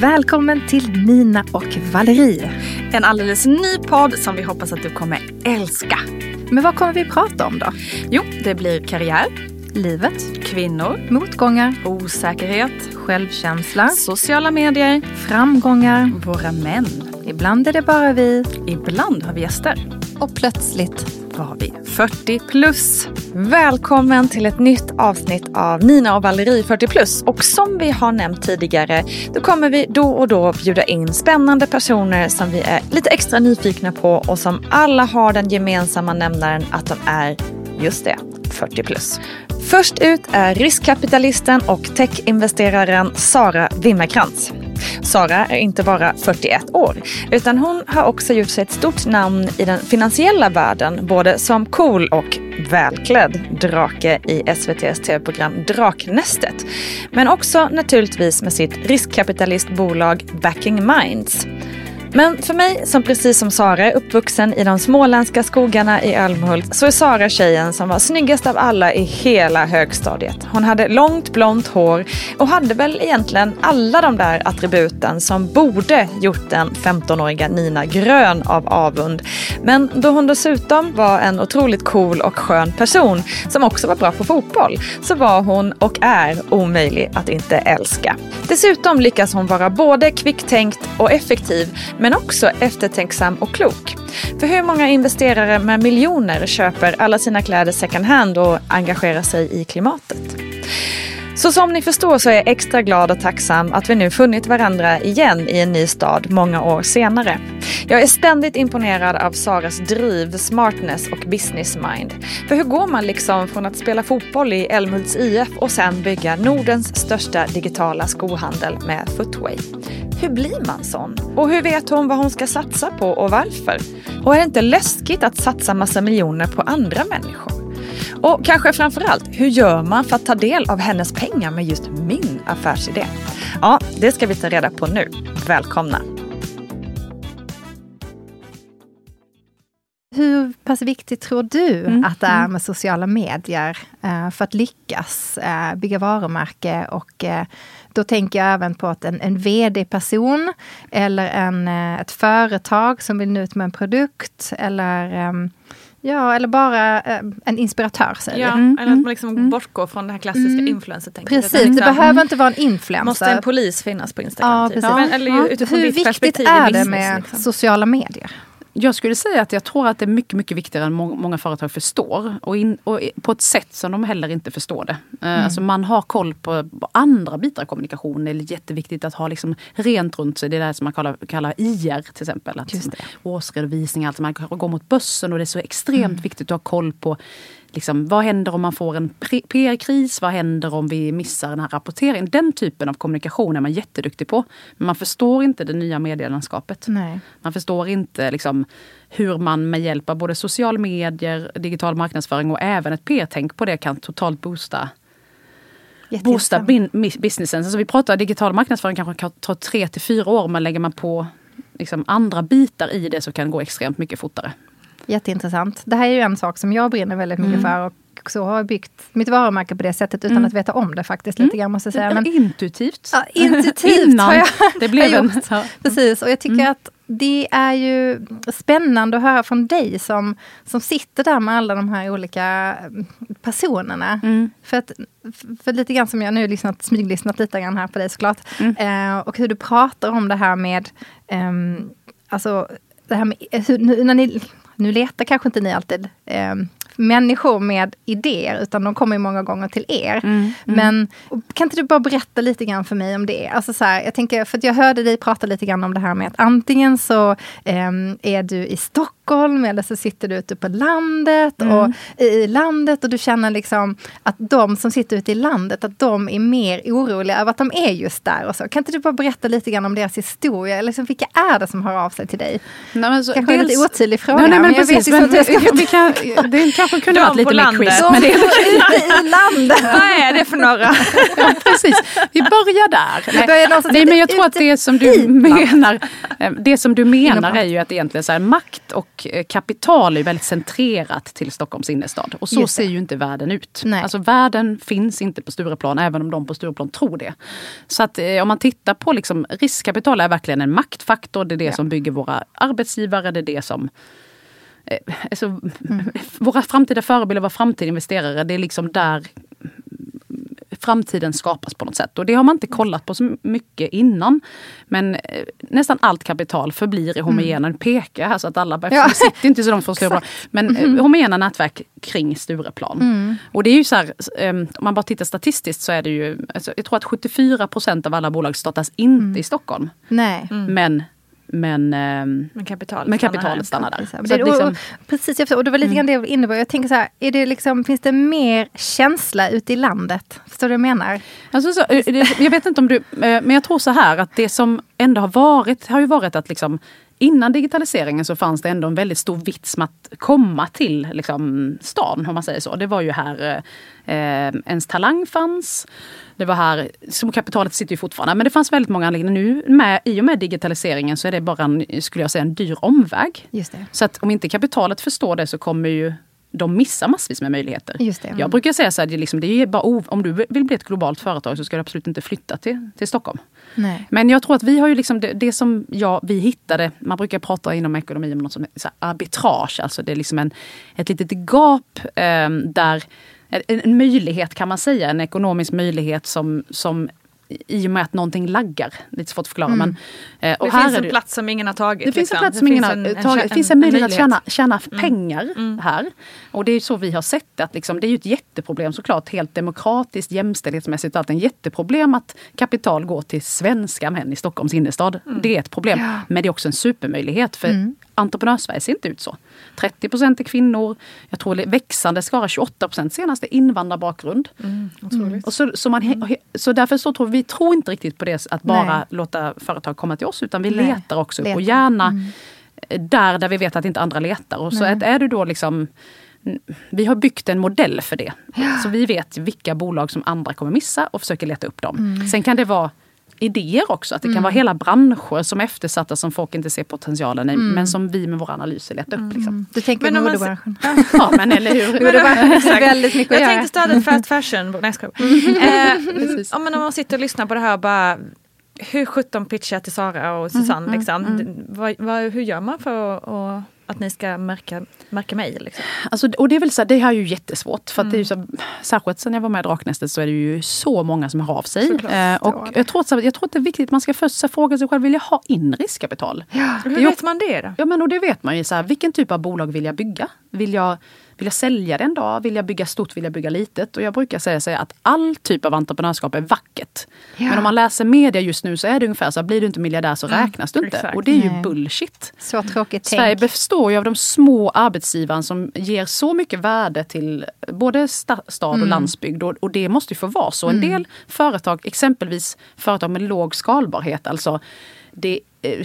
Välkommen till Nina och Valerie. En alldeles ny podd som vi hoppas att du kommer älska. Men vad kommer vi prata om då? Jo, det blir karriär, Livet, kvinnor, motgångar, osäkerhet, självkänsla, sociala medier, framgångar. våra män. Ibland är det bara vi. Ibland har vi gäster. Och plötsligt var vi 40 plus. Välkommen till ett nytt avsnitt av Nina och Valerie 40 plus. Och som vi har nämnt tidigare, då kommer vi då och då bjuda in spännande personer som vi är lite extra nyfikna på och som alla har den gemensamma nämnaren att de är, just det, 40 plus. Först ut är riskkapitalisten och techinvesteraren Sara Wimmerkrantz. Sara är inte bara 41 år, utan hon har också gjort sig ett stort namn i den finansiella världen, både som cool och välklädd drake i SVTs tv-program Draknästet. Men också naturligtvis med sitt riskkapitalistbolag Backing Minds. Men för mig som precis som Sara är uppvuxen i de småländska skogarna i Älmhult så är Sara tjejen som var snyggast av alla i hela högstadiet. Hon hade långt blont hår och hade väl egentligen alla de där attributen som borde gjort den 15-åriga Nina grön av avund. Men då hon dessutom var en otroligt cool och skön person som också var bra på fotboll så var hon och är omöjlig att inte älska. Dessutom lyckas hon vara både kvicktänkt och effektiv men också eftertänksam och klok. För hur många investerare med miljoner köper alla sina kläder second hand och engagerar sig i klimatet? Så som ni förstår så är jag extra glad och tacksam att vi nu funnit varandra igen i en ny stad många år senare. Jag är ständigt imponerad av Saras driv, smartness och business mind. För hur går man liksom från att spela fotboll i Älmhults IF och sen bygga Nordens största digitala skohandel med Footway? Hur blir man sån? Och hur vet hon vad hon ska satsa på och varför? Och är det inte läskigt att satsa massa miljoner på andra människor? Och kanske framförallt, hur gör man för att ta del av hennes pengar med just min affärsidé? Ja, det ska vi ta reda på nu. Välkomna! Hur pass viktigt tror du Mm, att det är med sociala medier eh, för att lyckas eh, bygga varumärke? Och eh, då tänker jag även på att en, en vd-person eller en, ett företag som vill nå ut med en produkt eller ehm, Ja, eller bara eh, en inspiratör säger Ja. Mm, eller att mm, man liksom mm. bortgår från det här klassiska Mm. influencer-tänket. Precis, det liksom, behöver inte vara en influencer. Måste en polis finnas på Instagram? Ja, typ. precis. Men, eller utifrån Hur viktigt är det med liksom. sociala medier? Jag skulle säga att jag tror att det är mycket, mycket viktigare än må- många företag förstår. Och, in, och på ett sätt som de heller inte förstår det. Eh, Alltså man har koll på andra bitar av kommunikation. Det är jätteviktigt att ha liksom rent runt sig. Det är det som man kallar, kallar IR till exempel. Att. Årsredovisning, alltså man går mot börsen och det är så extremt viktigt att ha koll på Liksom, vad händer om man får en PR-kris? Vad händer om vi missar den här rapporteringen? Den typen av kommunikation är man jätteduktig på. Men man förstår inte det nya medielandskapet. Nej. Man förstår inte liksom, hur man med hjälp av både social medier, digital marknadsföring och även ett PR-tänk på det kan totalt boosta, boosta businessen. Så vi pratar digital marknadsföring kanske kan ta tre till fyra år men lägger man på liksom, andra bitar i det så kan det gå extremt mycket fortare. Jätteintressant. Det här är ju en sak som jag brinner väldigt mycket Mm. för och så har jag byggt mitt varumärke på det sättet utan Mm. att veta om det faktiskt lite grann måste säga. Men, intuitivt. ja, intuitivt Innan har jag det blev en... gjort. Precis, och jag tycker Mm. att det är ju spännande att höra från dig som, som sitter där med alla de här olika mm, personerna. Mm. För, att, för lite grann som jag nu har lyssnat, smyglyssnat lite grann här på dig såklart. Mm. Eh, och hur du pratar om det här med, ehm, alltså det här med, hur, nu, när ni, nu letar kanske inte ni alltid eh, människor med idéer, utan de kommer många gånger till er. Mm. Mm. Men kan inte du bara berätta lite grann för mig om det? Alltså så här, jag tänker, för jag hörde dig prata lite grann om det här med att antingen så ehm, är du i Stockholm eller så sitter du ute på landet Mm. och i landet och du känner liksom att de som sitter ute i landet, att de är mer oroliga över att de är just där och så. Kan inte du bara berätta lite grann om deras historia? Eller liksom, vilka är det som hör av sig till dig? Nej, men så Kanske en dels- lite otydlig fråga. Nej, nej, men jag precis, vet men att jag ska vi kan, det kan kanske kunde De varit lite mer crisp. De Men det är, ute i landet. Vad är det för några? ja, precis. Vi börjar där. Vi börjar Nej, men jag tror att det som du menar, eh, det som du menar är ju att egentligen så här, makt och eh, kapital är väldigt centrerat till Stockholms innerstad. Och så ser ju inte världen ut. Nej. Alltså världen finns inte på Stureplan, även om de på Stureplan tror det. Så att eh, om man tittar på liksom, riskkapital är verkligen en maktfaktor. Det är det som bygger våra arbetsgivare, det är det som alltså, Mm. Våra framtida förebilder, våra framtida investerare, det är liksom där framtiden skapas på något sätt. Och det har man inte kollat på så mycket innan. Men eh, nästan allt kapital förblir i homogena, mm. pekar här så att alla, Ja. sitter inte så långt från Stureplan. Men eh, homogena nätverk kring Stureplan. Mm. Och det är ju så här, eh, om man bara tittar statistiskt så är det ju, alltså, jag tror att 74 procent av alla bolag startas inte i Stockholm. Nej. Men, men, ehm, Men kapitalet, men kapitalet stannar där. Precis, Så det, att och, liksom, och, precis, jag förstår. och det var lite grann det jag inne på. Jag tänker så här, är det liksom, finns det mer känsla ute i landet? Förstår du vad jag menar? Alltså så, eh, jag vet inte om du, eh, men jag tror så här att det som ändå har varit, har ju varit att liksom Innan digitaliseringen så fanns det ändå en väldigt stor vits med att komma till liksom, stan, om man säger så. Det var ju här eh, ens talang fanns. Det var här, som kapitalet sitter ju fortfarande, men det fanns väldigt många anläggningar nu. Med, I och med digitaliseringen så är det bara en, skulle jag säga, en dyr omväg. Just det. Så att om inte kapitalet förstår det så kommer ju de missa massvis med möjligheter. Just det. Jag brukar säga så här, det liksom, det är bara, om du vill bli ett globalt företag så ska du absolut inte flytta till, till Stockholm. Nej. Men jag tror att vi har ju liksom det, det som ja, vi hittade, man brukar prata inom ekonomi om något som är så här arbitrage, alltså det är liksom en, ett litet gap eh, där en, en möjlighet kan man säga, en ekonomisk möjlighet som, som i och med att någonting laggar, lite svårt att förklara. Men, eh, och Det här finns en plats som ingen har tagit. det finns en liksom. plats som ingen har tagit. Det finns en möjlighet att tjäna, tjäna pengar här. Och det är så vi har sett det. Att liksom, det är ju ett jätteproblem såklart, helt demokratiskt, jämställdhetsmässigt. Allt. En jätteproblem att kapital går till svenska män i Stockholms innerstad. Det är ett problem. Men det är också en supermöjlighet. För entreprenörssverige ser inte ut så. 30 procent är kvinnor. Jag tror det är växande skara 28 procent senaste invandrarbakgrund. Otroligt. Och så, så, man, he- så därför så tror vi tror inte riktigt på det att bara Nej. låta företag komma till oss utan vi Nej. letar också Letar. och gärna där där vi vet att inte andra letar. Och så Nej. är du då liksom vi har byggt en modell för det. Så vi vet vilka bolag som andra kommer missa och försöker leta upp dem. Mm. Sen kan det vara idéer också. Att det kan vara hela branscher som är eftersatta som folk inte ser potentialen i. Mm. Men som vi med våra analyser letar upp. Liksom. Du tänker Men man modebranschen? Ja men eller hur. Väldigt mycket att Jag tänkte ett fast fashion Nej jag skojar. eh, om, man, om man sitter och lyssnar på det här bara hur sjutton pitchar jag till Sara och Susanne? liksom? D- vad, vad, hur gör man för att, att, att ni ska märka, märka mig? Liksom? Alltså, och det är väl så här, det här är ju jättesvårt. För att det är ju Mm. så, särskilt sen jag var med i Draknästet så är det ju så många som hör av sig. Eh, och jag tror, att, jag tror att det är viktigt, man ska först så fråga sig själv, vill jag ha in riskkapital? Hur är ju- vet man det då? Ja men och det vet man ju, så här, vilken typ av bolag vill jag bygga? Vill jag, vill jag sälja det en dag? Vill jag bygga stort? Vill jag bygga litet? Och jag brukar säga, säga att all typ av entreprenörskap är vackert. Ja. Men om man läser media just nu så är det ungefär så här, blir du inte miljardär så räknas du inte. exakt. Och det är ju Nej. bullshit. Så tråkigt Sverige tänk. består ju av de små arbetsgivarna som ger så mycket värde till både sta stad och landsbygd. Och, och det måste ju få vara så. En del företag, exempelvis företag med låg skalbarhet, alltså det,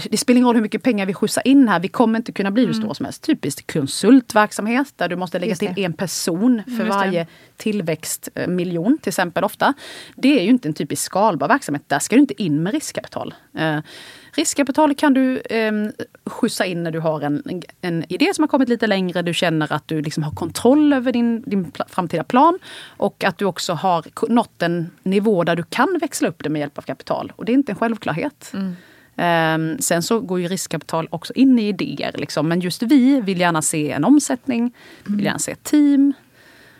det spelar ingen roll hur mycket pengar vi skjutsar in här, vi kommer inte kunna bli hur stora som helst. Typiskt konsultverksamhet där du måste lägga till en person för Just det. varje tillväxtmiljon till exempel ofta. Det är ju inte en typisk skalbar verksamhet. Där ska du inte in med riskkapital. Eh, riskkapital kan du eh, skjutsa in när du har en, en, idé som har kommit lite längre. Du känner att du liksom har kontroll över din, din framtida plan. Och att du också har nått en nivå där du kan växla upp det med hjälp av kapital. Och det är inte en självklarhet. Ehm, Ehm, sen så går ju riskkapital också in i idéer. Liksom. Men just vi vill gärna se en omsättning, vill gärna se ett team.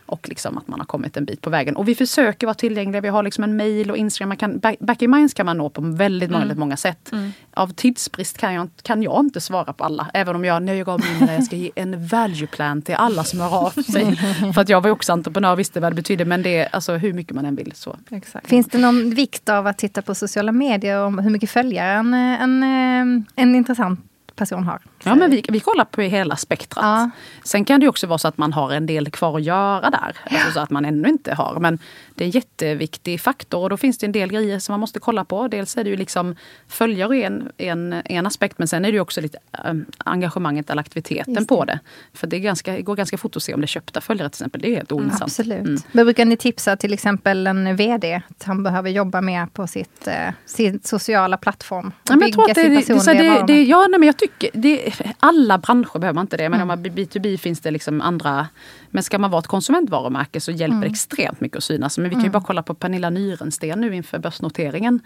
Och liksom att man har kommit en bit på vägen. Och vi försöker vara tillgängliga. Vi har liksom en mail och Instagram. Man kan, back, back in minds kan man nå på väldigt många, många sätt. Av tidsbrist kan jag, kan jag inte svara på alla. Även om jag, jag gav mig när jag ska ge en value plan till alla som hör av sig. För att jag var också entreprenör och visste vad det betydde. Men det är alltså hur mycket man än vill. Så. Exakt. Finns det någon vikt av att titta på sociala medier om hur mycket följare en, en, en intressant person har. Ja, men vi, vi kollar på hela spektrat. Ja. Sen kan det också vara så att man har en del kvar att göra där. Alltså så att man ännu inte har. Men det är en jätteviktig faktor och då finns det en del grejer som man måste kolla på. Dels är det ju liksom följare en, en, en aspekt men sen är det också lite ähm, engagemanget eller aktiviteten Just på det. För det, är ganska, det går ganska fort att se om det är köpta följare till exempel. Det är helt ointressant. Absolut. Mm. Men brukar ni tipsa till exempel en VD att han behöver jobba mer på sitt, eh, sin sociala plattform? Ja, men jag tror att det, sitt det, det, så personliga det, det, varumärke? ja, nej, men jag tycker, det, alla branscher behöver inte det. Men Mm. om man B2B finns det liksom andra. Men ska man vara ett konsumentvarumärke så hjälper Mm. extremt mycket att synas. Men vi kan ju bara kolla på Pernilla Nyrensten nu inför börsnoteringen.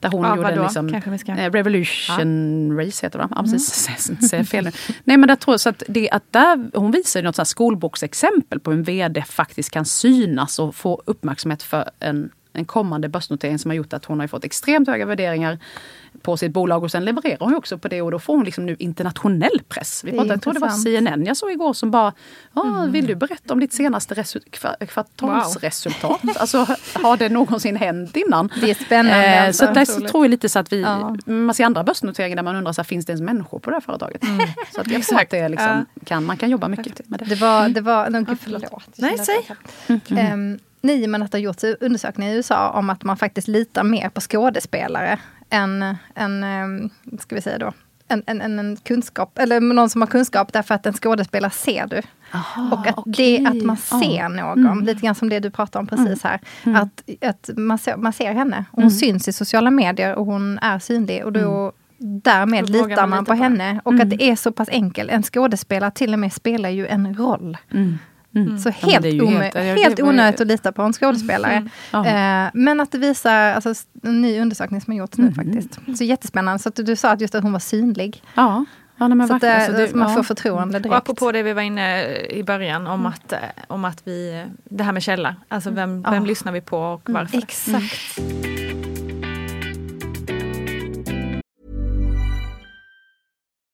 Där hon Ja, gjorde en liksom, ska- eh, Revolution Race heter det va? Ja, precis. Jag ska inte säga fel nu. Nej men jag tror så att, det, att där, hon visar något så här skolboksexempel på hur en VD faktiskt kan synas och få uppmärksamhet för en, en kommande börsnotering som har gjort att hon har fått extremt höga värderingar på sitt bolag och sen levererar hon också på det och då får hon liksom nu internationell press. Vi Det pratade, jag tror det var. CNN jag såg igår som bara, ah, vill du berätta om ditt senaste resu- kva- kvartalsresultat? Alltså har det någonsin hänt innan? Det är spännande. Eh, alltså. så där så tror jag lite så att vi, Ja. man ser andra börsnoteringar där man undrar, så här, finns det ens människor på det här företaget? Så att jag tror att det är liksom, kan, man kan jobba mycket med det. Det var, det var, mm. förlåt. jag Nej, säg. jag- Ehm, Neiman att det har gjorts undersökningar i USA om att man faktiskt litar mer på skådespelare än ehm, ska vi säga då, en, en, en, en kunskap, eller någon som har kunskap därför att en skådespelare ser du. och att det att man ser någon, lite grann som det du pratade om precis här. Att, att man, ser, man ser henne hon syns i sociala medier och hon är synlig och då därmed Då vågar litar man man på på henne. Och att det är så pass enkelt. En skådespelare till och med spelar ju en roll. Mm. Mm. Så Ja, men helt, ju omö- helt- helt, ja, onödigt att lita på en skådespelare. Ja. Eh, men att det visar, alltså en ny undersökning som har gjorts nu faktiskt. Så jättespännande. Så att du, du sa att just att hon var synlig. Ja, ja nej, men så att Alltså, det- så man ja. får förtroende Och direkt. apropå det vi var inne i början om, att, eh, om att vi, det här med källa. Alltså vem, vem Ja. lyssnar vi på och varför? Exakt.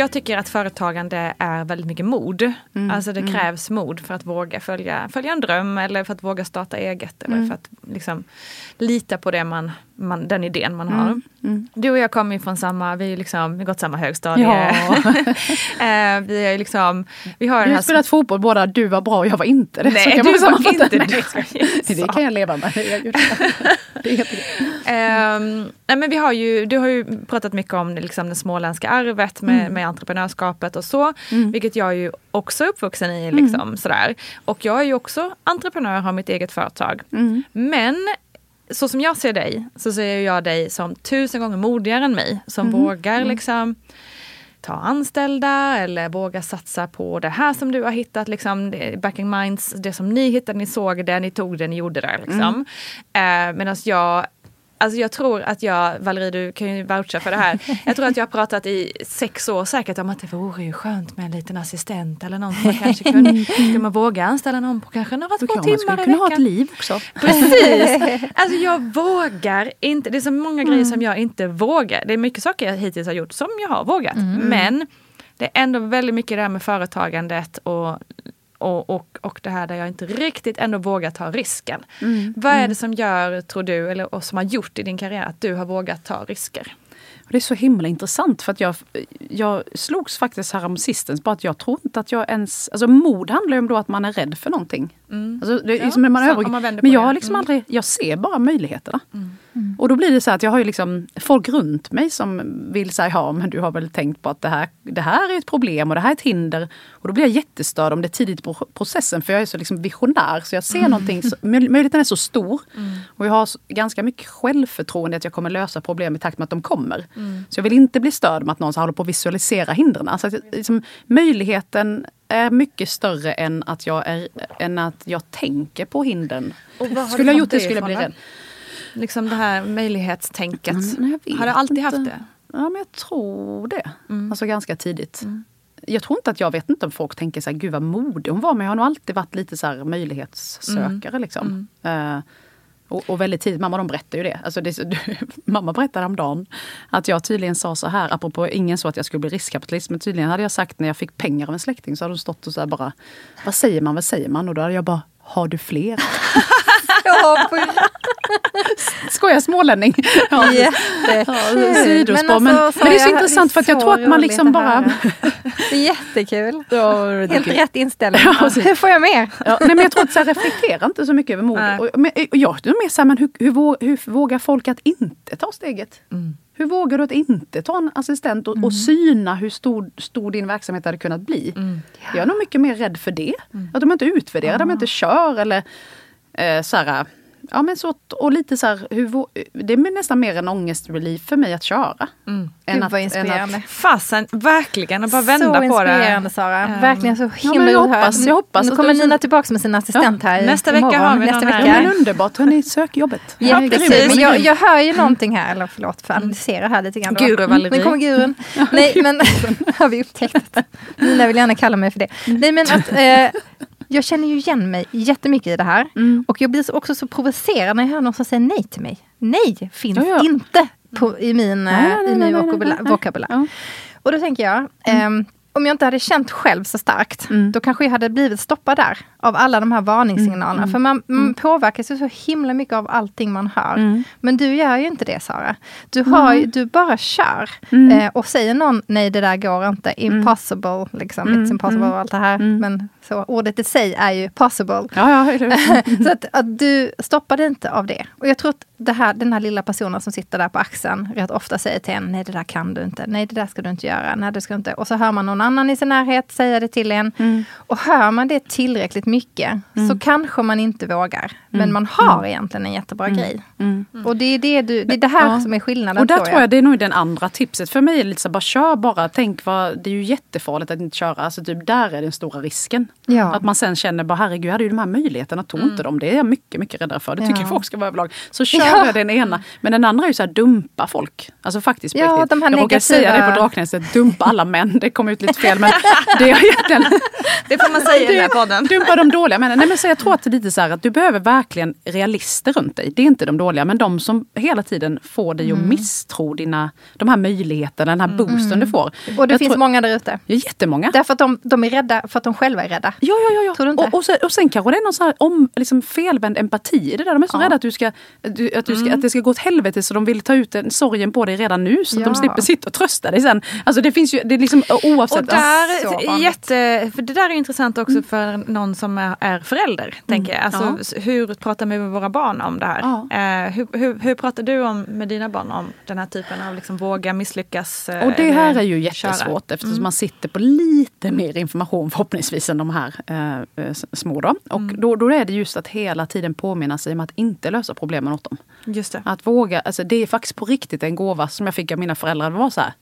Jag tycker att företagande är väldigt mycket mod. Alltså det krävs mod för att våga följa, följa en dröm eller för att våga starta eget. Eller för att liksom lita på det man, man, den idén man har. Du och jag kommer ju från samma, vi har liksom, vi har gått samma högstadie. Ja. Eh, vi är liksom, vi har Vi har spelat fotboll båda, du var bra och jag var inte det. Nej, du var inte det. Det kan jag leva med. Det. Det. Ehm, nej, men vi har ju, du har ju pratat mycket om liksom, det småländska arvet med, med entreprenörskapet och så. Vilket jag är ju också är uppvuxen i. Liksom, sådär. Och jag är ju också entreprenör, har mitt eget företag. Men så som jag ser dig, så ser jag dig som tusen gånger modigare än mig. Som vågar liksom ta anställda eller våga satsa på det här som du har hittat. Liksom, backing minds, det som ni hittade, ni såg det, ni tog det, ni gjorde det. Liksom. Eh, Medan jag Alltså jag tror att jag, Valerie du kan ju voucha för det här. Jag tror att jag har pratat i sex år säkert om att det vore ju skönt med en liten assistent eller någon som kanske kunde, skulle man våga anställa någon på kanske några två kan man timmar skulle i kunna ha ett veckan. liv också. Precis! Alltså jag vågar inte. Det är så många grejer som jag inte vågar. Det är mycket saker jag hittills har gjort som jag har vågat. Men det är ändå väldigt mycket det här med företagandet och, och, och, och det här där jag inte riktigt ändå vågar ta risken. Vad är det som gör, tror du, eller och som har gjort i din karriär att du har vågat ta risker? Det är så himla intressant för att jag, jag slogs faktiskt härom sistens bara att jag tror inte att jag ens... Alltså mod handlar ju om då att man är rädd för någonting. Alltså, det är Mm. Ja, som när man så, övergår- om man vänder men jag det. har liksom Mm. aldrig, jag ser bara möjligheterna. Och då blir det så att jag har ju liksom folk runt mig som vill säga ja men du har väl tänkt på att det här, det här är ett problem och det här är ett hinder. Och då blir jag jättestörd om det är tidigt i pro- processen för jag är så liksom visionär så jag ser någonting, så, möj- möjligheten är så stor. Och jag har ganska mycket självförtroende att jag kommer lösa problem i takt med att de kommer. Så jag vill inte bli störd med att någon så håller på att visualisera hindren. Alltså att, liksom, möjligheten är mycket större än att jag, är, än att jag tänker på hindren. Skulle jag gjort det skulle jag bli rädd. Liksom det här möjlighetstänket. Mm, har du alltid inte. haft det? Ja, men jag tror det. Mm. Alltså ganska tidigt. Jag tror inte att jag vet inte om folk tänker så här, gud vad modig hon var. Men jag har nog alltid varit lite så här möjlighetssökare. Mm. Liksom. Eh, och, och väldigt tidigt, mamma de berättar ju det. Alltså det mamma berättade om dagen att jag tydligen sa så här, apropå ingen så att jag skulle bli riskkapitalist, men tydligen hade jag sagt när jag fick pengar av en släkting så hade de stått och så här bara, vad säger man, vad säger man? Och då hade jag bara, har du fler? Ja, på- Skojar smålänning. Ja, Jättekul. sidospår. Men, alltså, men, det är så Sara, intressant för att jag tror att man liksom det bara... Det är jättekul. Ja, Helt rätt inställning. Ja. Hur får jag mer? Ja, nej, men jag tror att så här, reflektera inte så mycket över mod. Nej. Och, men, och jag är mer så här, men hur, hur, hur vågar folk att inte ta steget? Hur vågar du att inte ta en assistent och, och syna hur stor, stor din verksamhet hade kunnat bli? Jag är nog mycket mer rädd för det. Att de inte utvärderar, de inte kör eller eh, så här, Ja men så, och lite så här, hur, det är nästan mer en ångestrelief för mig att köra. Än Gud att, vad än inspirerande. att, Fasen, verkligen. Att bara vända så på det. inspirerande Sara. Ja. Verkligen så himla jag att höra. hoppas- jag hoppas Nu kommer Nina tillbaka med sin assistent här i- nästa vecka imorgon. har vi nästa någon här. vecka. ja men underbart, hörni, sök jobbet. Ja, Ja, precis. Men jag, jag hör ju någonting här, eller förlåt för att analysera här lite grann. Guru Valerie. Nu kommer gurun. Nej men, har vi upptäckt. Nina vill gärna kalla mig för det. Nej men att eh, jag känner ju igen mig jättemycket i det här. Mm. Och jag blir så- också så provocerad när jag hör någon som säger nej till mig. Nej finns Ja, ja. inte på, i min, Nej, nej, i nej, min vokabulär. Ja. Och då tänker jag, ehm, om jag inte hade känt själv så starkt, Mm. då kanske jag hade blivit stoppad där av alla de här varningssignalerna. Mm. För man, man påverkas ju så himla mycket av allting man hör. Mm. Men du gör ju inte det Sara. Du, har ju, du bara kör. Mm. Eh, och säger någon, nej det där går inte, impossible, liksom, Mm. it's impossible och allt det här. Men så, ordet i sig är ju possible. Ja, ja, så att, att du stoppade inte av det. Och jag tror att det här, den här lilla personen som sitter där på axeln rätt ofta säger till en, nej det där kan du inte, nej det där ska du inte göra, nej det ska du inte. Och så hör man någon annan i sin närhet säga det till en. Mm. Och hör man det tillräckligt mycket så kanske man inte vågar. Men man har egentligen en jättebra grej. Mm. Och det är det, du, det, är det här Ja. som är skillnaden Och där tror tror jag det är nog den andra tipset. För mig är det lite så bara kör bara. Tänk vad, det är ju jättefarligt att inte köra. Alltså typ där är den stora risken. Ja. Att man sen känner bara herregud, jag hade ju de här möjligheterna, tog inte dem. Det är jag mycket, mycket räddare för. Det tycker Ja. folk ska vara överlag. Så kör Ja. jag den ena. Men den andra är ju så här, dumpa folk. Alltså faktiskt Ja, riktigt. de här jag råkar negativa- säga det på Draknäset, dumpa alla män. Det kom ut lite fel men det är egentligen Det får man säga i den här podden. Dumpa de dåliga männen. Nej, men så jag tror att det är lite så här att du behöver verkligen realister runt dig. Det är inte de dåliga, men de som hela tiden får dig att Mm. misstro dina, de här möjligheterna, den här boosten du får. Och det Jag finns tror- många där ute. Ja, jättemånga. Därför att de, de är rädda för att de själva är rädda. Ja, ja, ja. ja. Tror du inte? Och, och, sen, och sen kanske det är någon så här om, liksom felvänd empati i det där. De är så rädda att, du ska, du, att, du ska, att det ska gå åt helvete så de vill ta ut den sorgen på dig redan nu så att Ja. de slipper sitta och trösta dig sen. Alltså det finns ju, det är liksom oavsett. Och där, så vanligt. jätte, för det där är intressant också för någon som är, är förälder. Tänker jag. Alltså, Ja. Hur pratar vi med våra barn om det här? Ja. Eh, hur, hur, hur pratar du om, med dina barn om den här typen av liksom, våga misslyckas? eh, Och det här är ju köra? jättesvårt eftersom man sitter på lite mer information förhoppningsvis än de här eh, eh, små. Då. Och då, då är det just att hela tiden påminna sig om att inte lösa problemen åt dem. Just det. Att våga, alltså det är faktiskt på riktigt en gåva som jag fick av mina föräldrar. Det var så här,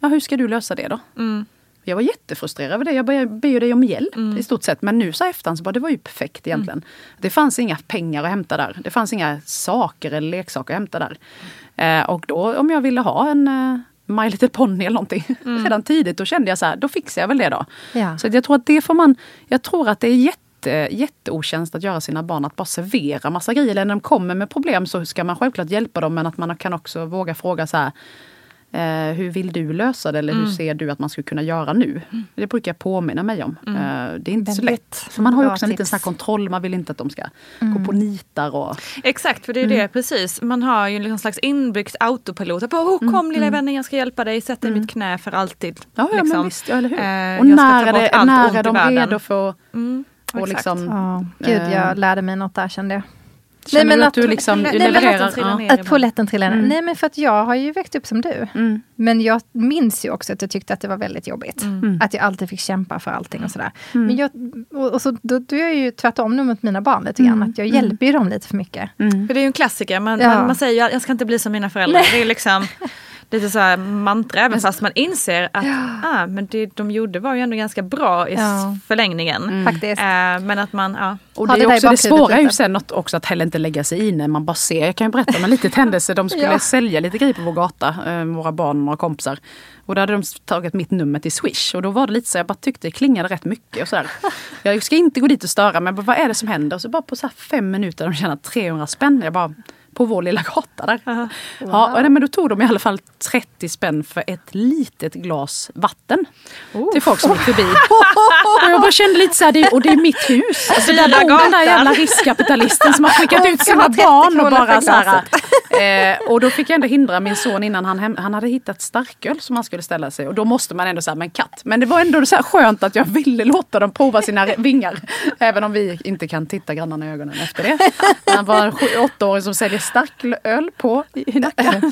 ja hur ska du lösa det då? Mm. Jag var jättefrustrerad över det. Jag ber ju dig om hjälp i stort sett. Men nu så här efterhand så bara, det var ju perfekt egentligen. Det fanns inga pengar att hämta där. Det fanns inga saker eller leksaker att hämta där. Eh, och då om jag ville ha en eh, My Little Pony eller någonting redan tidigt, då kände jag så här, då fixar jag väl det då. Ja. Så jag tror att det får man, jag tror att det är jätte, jätteotjänst att göra sina barn att bara servera massa grejer. Eller när de kommer med problem så ska man självklart hjälpa dem men att man kan också våga fråga så här Eh, hur vill du lösa det eller Mm. hur ser du att man skulle kunna göra nu? Det brukar jag påminna mig om. Eh, det är inte så Mm. Väldigt lätt. För man har ju också en liten. Mm. sån här kontroll, man vill inte att de ska gå på nitar. Och, Exakt, för det är det precis. Man har ju någon slags inbyggt autopilot. På, oh, kom lilla vännen, jag ska hjälpa dig. Sätt dig i mitt knä för alltid. ja, ja liksom. men visst, ja, eller hur? Eh, och när är, det, när är de redo för Mm, och liksom, Ja, gud, Eh. jag lärde mig något där kände jag. Känner men du att, att- du liksom Nej, du levererar? Ja. Att polletten trillar ner. Nej men för att jag har ju växt upp som du. Mm. Men jag minns ju också att jag tyckte att det var väldigt jobbigt. Mm. Att jag alltid fick kämpa för allting och sådär. Men jag, och, och så, då, då är jag ju tvärtom nu mot mina barn lite grann. Att jag hjälper ju dem lite för mycket. Mm. För det är ju en klassiker. Man, Ja. man, man säger jag ska inte bli som mina föräldrar. Det är liksom, lite så här mantra även fast man inser att ah, men det de gjorde var ju ändå ganska bra i Ja. förlängningen. Faktiskt. Eh, men att man, ja. Och det, det är också, det bakhuvudet svåra är ju sen också att heller inte lägga sig i när man bara ser. Jag kan ju berätta om en litet händelse. De skulle Ja. sälja lite grejer på vår gata, eh, våra barn och några kompisar. Och då hade de tagit mitt nummer till Swish. Och då var det lite så, jag bara tyckte det klingade rätt mycket. Och så där. Jag ska inte gå dit och störa, men vad är det som händer? Och så bara på så här fem minuter, de tjänar 300 spänn. Jag bara, på vår lilla gata där. Ja, och nej, men då tog de i alla fall 30 spänn för ett litet glas vatten. Till folk som gick förbi. och jag bara kände lite så här, det, och det är mitt hus. Alltså, där bor den där jävla riskkapitalisten som har skickat ut sina 30 barn och bara så här. Eh, och då fick jag ändå hindra min son innan han, hem, han hade hittat starköl som han skulle ställa sig. Och då måste man ändå säga, men katt. Men det var ändå så här skönt att jag ville låta dem prova sina vingar. Även om vi inte kan titta grannarna i ögonen efter det. Han var en åttaåring som säljer starköl på i här.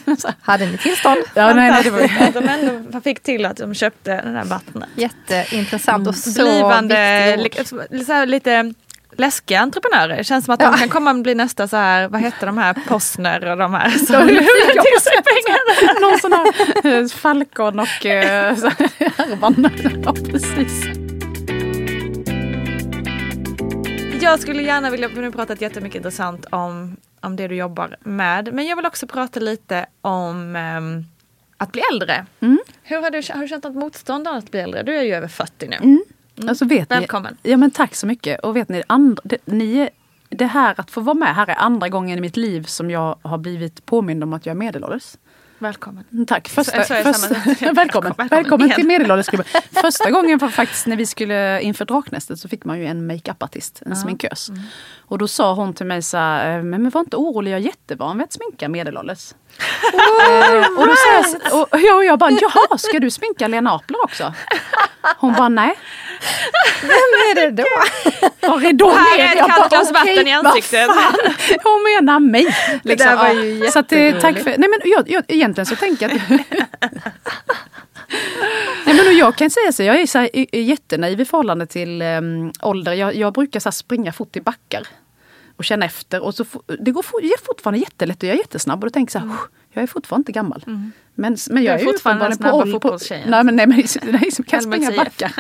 Hade ni tillstånd? Ja, nej, nej, det var, Att de ändå fick till att de köpte den där vattnet. Jätteintressant och så Blivande, viktigt ord. så lite läskiga entreprenörer. Det känns som att de kan komma och bli nästa så här, vad heter de här, Postner och de här som fick till sig pengar. någon sån här eh, Falcon och eh, härvan. Ja, precis. Jag skulle gärna vilja, vi nu pratat jättemycket intressant om, om det du jobbar med. Men jag vill också prata lite om ehm, att bli äldre. Hur har, du, har du känt något motstånd av att bli äldre? Du är ju över 40 nu. Alltså vet Välkommen. Ni, ja men tack så mycket. Och vet ni, andra, det, ni det här att få vara med här är andra gången i mitt liv som jag har blivit påmind om att jag är medelålders. Välkommen. Mm, Tack. Första, så första, välkommen. Välkommen Välkommen till Medelåldersklubben. Första gången var faktiskt när vi skulle inför Draknästet så fick man ju en makeup-artist, en sminkös. Mm. Och då sa hon till mig så här, "Eh, men, men var inte orolig, jag är jättevan vid att sminka medelålders. Eh, och då sa jag, så- och, ja, och jag bara, jaha, ska du sminka Lena Apler också? Hon bara, nej. Vem är det då? Var är då här är ett kallt glas vatten i ansiktet. Hon menar mig. Liksom. där var Ja. ju Så att, eh, tack för, nej men jag, jag, egentligen så tänker jag att Nej, men jag kan säga så, jag är så här, är- är jättenaiv i förhållande till um, ålder. Jag, jag brukar så springa fort i backar och känna efter. Och så, det går for, det är fortfarande jättelätt och jag är jättesnabb. Och då tänker så här, jag är fortfarande inte gammal. Men, men jag är är, fortfarande den snabba ålder fotbollstjejen. Nej men, nej, men nej, som kan springa IF. backar.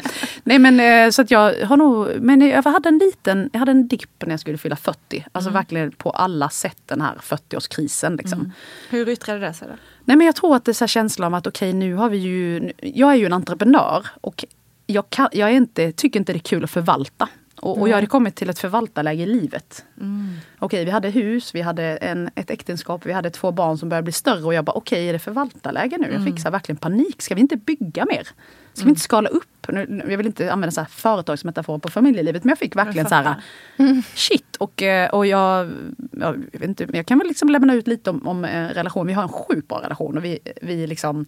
Nej men eh, så att jag har nog, men jag hade en liten, jag hade en dipp när jag skulle fylla 40. Alltså verkligen på alla sätt den här 40-årskrisen liksom. Hur yttrade det sig då? Nej men jag tror att det är så här känsla om att okej nu har vi ju, jag är ju en entreprenör och jag, kan, jag inte, tycker inte det är kul att förvalta. Och, och jag hade kommit till ett förvaltarläge i livet. Okej, vi hade hus, vi hade en, ett äktenskap, vi hade två barn som började bli större och jag bara okej, är det förvaltarläge nu? Jag fick så verkligen panik. Ska vi inte bygga mer? Ska vi inte skala upp? Nu, jag vill inte använda så här företagsmetafor på familjelivet men jag fick verkligen så här shit. Och, eh, och jag, jag, vet inte, jag kan väl liksom lämna ut lite om, om eh, relation. Vi har en sjukt bra relation och vi, vi liksom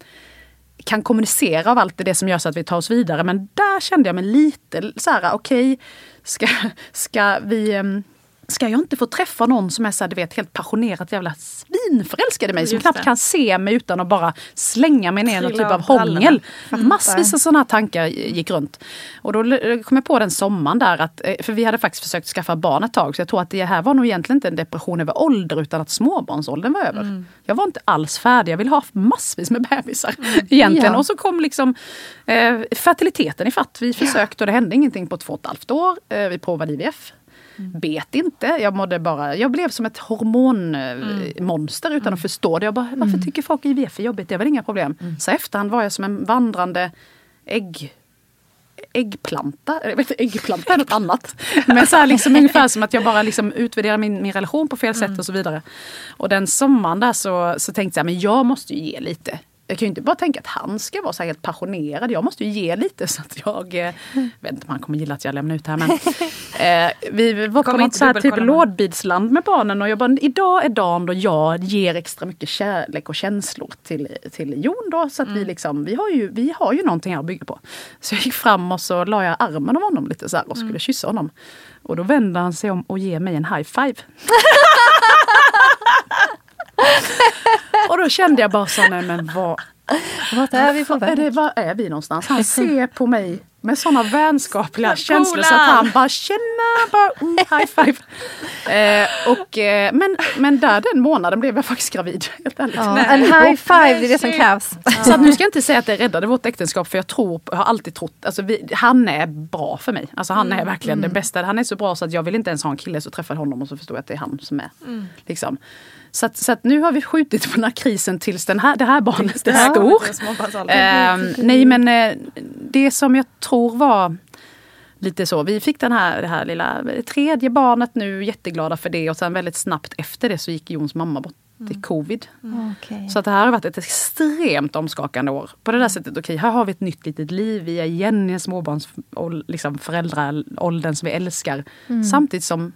kan kommunicera av allt det som gör så att vi tar oss vidare. Men där kände jag mig lite så här, okej, ska, ska vi... Ehm, Ska jag inte få träffa någon som är så här, du vet, helt passionerat jävla svinförälskad i mig. Som Just knappt det. kan se mig utan att bara slänga mig ner i någon typ av hångel. Massvis av sådana tankar gick runt. Och då kom jag på den sommaren där, att, eh, för vi hade faktiskt försökt skaffa barn ett tag. Så jag tror att det här var nog egentligen inte en depression över ålder utan att småbarnsåldern var över. Jag var inte alls färdig, jag ville ha massvis med bebisar. Egentligen. Ja. Och så kom liksom eh, fertiliteten i fatt. Vi försökte och det hände ingenting på två och ett halvt år. Eh, vi provade IVF. Bet inte, jag mådde bara, jag blev som ett hormonmonster utan att förstå det. Jag bara, varför tycker folk IVF är jobbigt? Det är väl inga problem. Så efterhand var jag som en vandrande ägg äggplanta, jag vet äggplanta är något annat. Men så här liksom ungefär som att jag bara liksom utvärderar min, min relation på fel sätt och så vidare. Och den sommaren där så, så tänkte jag, men jag måste ju ge lite. Jag kan ju inte bara tänka att han ska vara så här helt passionerad. Jag måste ju ge lite så att jag... Eh, vet inte om han kommer gilla att jag lämnar ut det här men... Eh, vi var på något så här typ lådbilsland med barnen och jag bara, idag är dagen då jag ger extra mycket kärlek och känslor till, till Jon då. Så att vi liksom, vi har, ju, vi har ju någonting här att bygga på. Så jag gick fram och så la jag armen om honom lite så här och skulle kyssa honom. Och då vände han sig om och ger mig en high five. och då kände jag bara så, nej men vad Vart är vi på är väg? det, var är vi någonstans? Han ser på mig med sådana vänskapliga känslor så att han bara tjena, bara, mm, high five. eh, och, eh, men, men där den månaden blev jag faktiskt gravid. Helt ärligt. Ja, en high five, det är det som krävs. Så att nu ska jag inte säga att det räddade vårt äktenskap för jag tror, jag har alltid trott, alltså vi, han är bra för mig. Alltså han är verkligen den bästa. Han är så bra så att jag vill inte ens ha en kille så träffar honom och så förstår jag att det är han som är. Liksom. Så, att, så att nu har vi skjutit på den här krisen tills den här, det här barnet stor. det är småbarnsåldern. Ehm, nej men eh, det som jag tror var lite så. Vi fick den här, det här lilla tredje barnet nu, jätteglada för det och sen väldigt snabbt efter det så gick Jons mamma bort i covid. Okej. Så att det här har varit ett extremt omskakande år. På det där sättet, okej här har vi ett nytt litet liv, vi är igen i en småbarns liksom föräldraåldern som vi älskar. Samtidigt som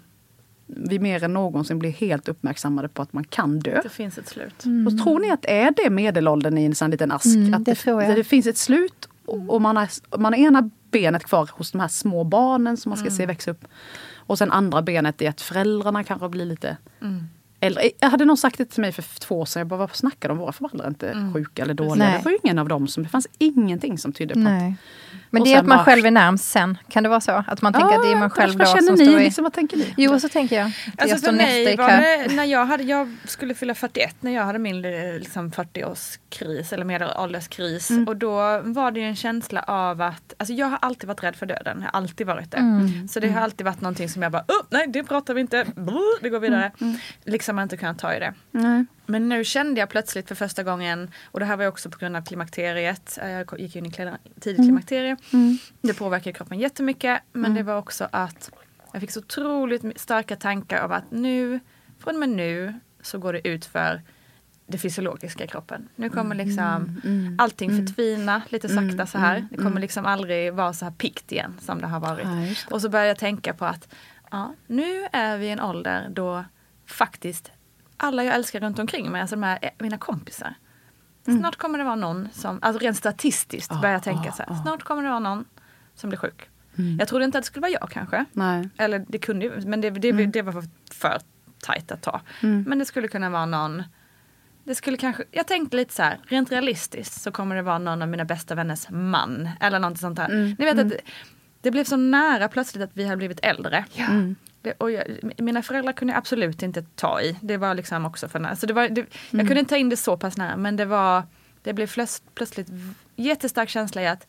vi mer än någonsin blir helt uppmärksammade på att man kan dö. Det finns ett slut. Och tror ni att det är det medelåldern i en sån liten ask? Mm, att det tror jag. Det finns ett slut och, och man, har, man har ena benet kvar hos de här små barnen som man ska se växa upp. Och sen andra benet är att föräldrarna kanske blir lite äldre. Jag hade någon sagt det till mig för två år sedan. Jag bara, vad snackar de? Våra föräldrar är inte sjuka eller dåliga. Nej. Det var ju ingen av dem som, det fanns ingenting som tydde på att Nej. Men Och det är att man bara- själv är närmst sen. Kan det vara så? Att man tänker att det är man själv då som ni? står i... Liksom, vad tänker ni? Jo, så tänker jag. Att Alltså jag för mig var det, när jag, hade, jag skulle fylla 41 när jag hade min eh, liksom, 40-årskris eller medelålderskris Mm. och då var det ju en känsla av att, alltså jag har alltid varit rädd för döden, jag har alltid varit det. Mm. Så det har alltid varit någonting som jag bara, oh, nej det pratar vi inte, Brr, vi går vidare. Mm. Liksom inte kunnat ta i det. Nej. Men nu kände jag plötsligt för första gången, och det här var också på grund av klimakteriet, eh, jag gick in i tidigt Mm. klimakterie. Det påverkar kroppen jättemycket men det var också att jag fick så otroligt starka tankar av att nu, från och med nu, så går det ut för det fysiologiska i kroppen. Nu kommer liksom allting förtvina lite sakta så här. Det kommer liksom aldrig vara så här pikt igen som det har varit. Ja. Och så började jag tänka på att ja, nu är vi i en ålder då faktiskt alla jag älskar runt omkring mig, alltså de här, eh, mina kompisar. Snart kommer det vara någon som, alltså rent statistiskt börjar jag tänka så här, snart kommer det vara någon som blir sjuk. Jag trodde inte att det skulle vara jag kanske. Nej. Eller det kunde ju, men det, det, det var för, för tajt att ta. Men det skulle kunna vara någon det skulle kanske, jag tänkte lite så här, rent realistiskt så kommer det vara någon av mina bästa vänners man. Eller något sånt här. Ni vet att det, det blev så nära plötsligt att vi har blivit äldre. Det, och jag, mina föräldrar kunde jag absolut inte ta i. Det var liksom också för nära. Så det var, det, Jag kunde inte ta in det så pass nära men det var Det blev plöts, plötsligt jättestark känsla i att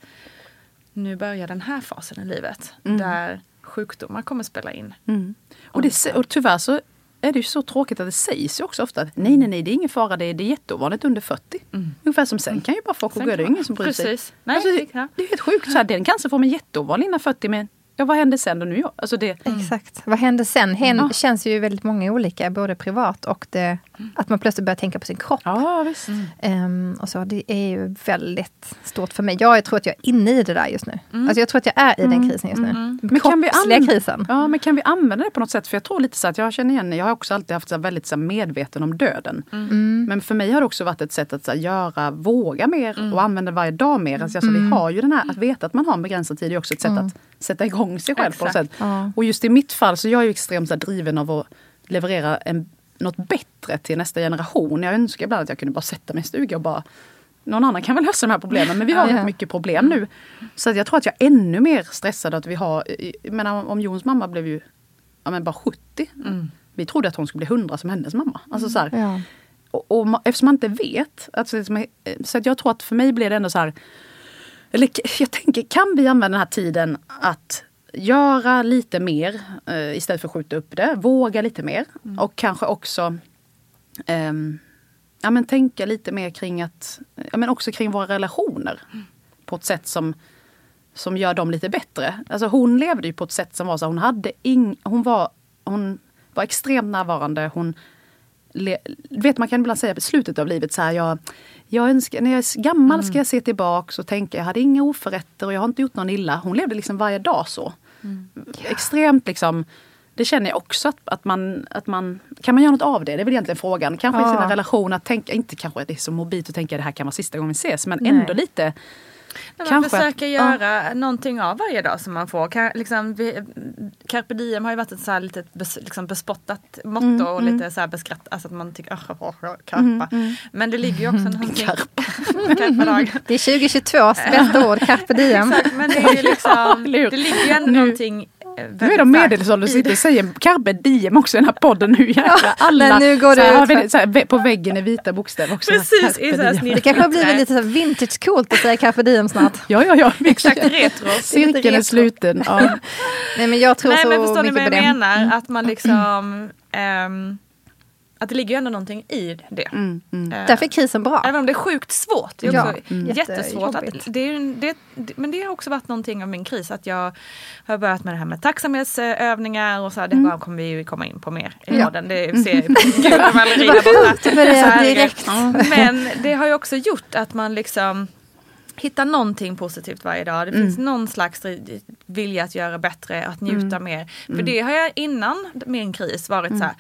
nu börjar den här fasen i livet. Där sjukdomar kommer spela in. Mm. Och, det, och tyvärr så är det ju så tråkigt att det sägs ju också ofta att nej, nej, nej, det är ingen fara, det är, det är jätteovanligt under 40. Ungefär som sen kan ju bara folk gå, det är ingen som bryr sig. Precis. Nej, alltså, det- det är helt sjukt, så här, den cancerformen är jätteovanlig innan 40 men ja, vad händer sen då nu? Alltså det, Exakt. Vad händer sen? Hen Ja. känns ju väldigt många olika, både privat och det, att man plötsligt börjar tänka på sin kropp. ja, visst. Ehm, och så, det är ju väldigt stort för mig. Jag tror att jag är inne i det där just nu. Alltså jag tror att jag är i den krisen just nu. Den Men kan vi krisen. Ja, men kan vi använda det på något sätt? För jag tror lite så att jag känner igen, jag har också alltid haft så väldigt så medveten om döden. Mm. Men för mig har det också varit ett sätt att så göra, våga mer Mm. och använda varje dag mer. Alltså, alltså, Vi har ju den här, att veta att man har en begränsad tid är också ett sätt att sätta igång sig själv på något sätt. Exakt. Mm. Ja. Och just i mitt fall så jag är jag ju extremt så driven av att leverera en, något bättre till nästa generation. Jag önskar ibland att jag kunde bara sätta mig i en stuga och bara någon annan kan väl lösa de här problemen men vi har Ja. rätt mycket problem nu. Så jag tror att jag är ännu mer stressad att vi har, menar om Jons mamma blev ju ja, men bara 70. Vi trodde att hon skulle bli 100 som hennes mamma. Alltså så här, Ja. och, och eftersom man inte vet. Alltså, liksom, eh, så att jag tror att för mig blir det ändå så här. Eller jag tänker, kan vi använda den här tiden att göra lite mer eh, istället för att skjuta upp det. Våga lite mer. Och kanske också ehm, ja, men tänka lite mer kring att, ja, men också kring våra relationer. På ett sätt som, som gör dem lite bättre. Alltså hon levde ju på ett sätt som var så hon hade ing, hon var, hon var extremt närvarande. Hon le, vet man kan ibland säga på slutet av livet så här, jag, jag önskar, när jag är gammal ska jag se tillbaks och tänka jag hade inga oförrätter och jag har inte gjort någon illa. Hon levde liksom varje dag så. Extremt liksom Det känner jag också att, att, man, att man... Kan man göra något av det? Det är väl egentligen frågan. Kanske Ja. i sina relationer. Tänka, inte kanske att det är så mobilt att tänka att det här kan vara sista gången vi ses. Men ändå lite... Man Kanske att- försöker göra någonting av varje dag som man får. Kan, liksom, Carpe diem har ju varit ett så här litet bes, liksom bespottat motto Mm, och lite så här beskratt. Alltså att man tycker oh, oh, oh, karpa. Men det ligger ju också någonting... Karpa. Det är 2022s bästa ord, carpe diem. Exakt, men det är liksom, det ligger ju ändå någonting Nu är väldigt de medelålders i sitter och säger carpe diem också i den här podden nu. Alla men nu går så här, det har ut vi för- det så här, vä- på väggen i vita bokstäver också. Precis, i. Det kanske har blivit lite så här vintage coolt att säga carpe diem snart. Ja, ja, ja. Exakt, retro. Cirkeln är retro. sluten. Ja. Nej men jag tror Nej så men förstår ni vad jag menar? Att man liksom... ehm, att det ligger ju ändå någonting i det. Mm, mm. Eh, Därför är krisen bra. Även om det är sjukt svårt. Det är Ja, mm. jättesvårt. Att, det är, ju det, men det har också varit någonting av min kris. Att jag har börjat med det här med tacksamhetsövningar och så här, det bara kommer vi ju komma in på mer i Mm. Ja. podden. Det ser jag här, direkt. Men det har ju också gjort att man liksom hittar någonting positivt varje dag. Det finns någon slags vilja att göra bättre, att njuta mer. För det har jag innan min kris varit så här.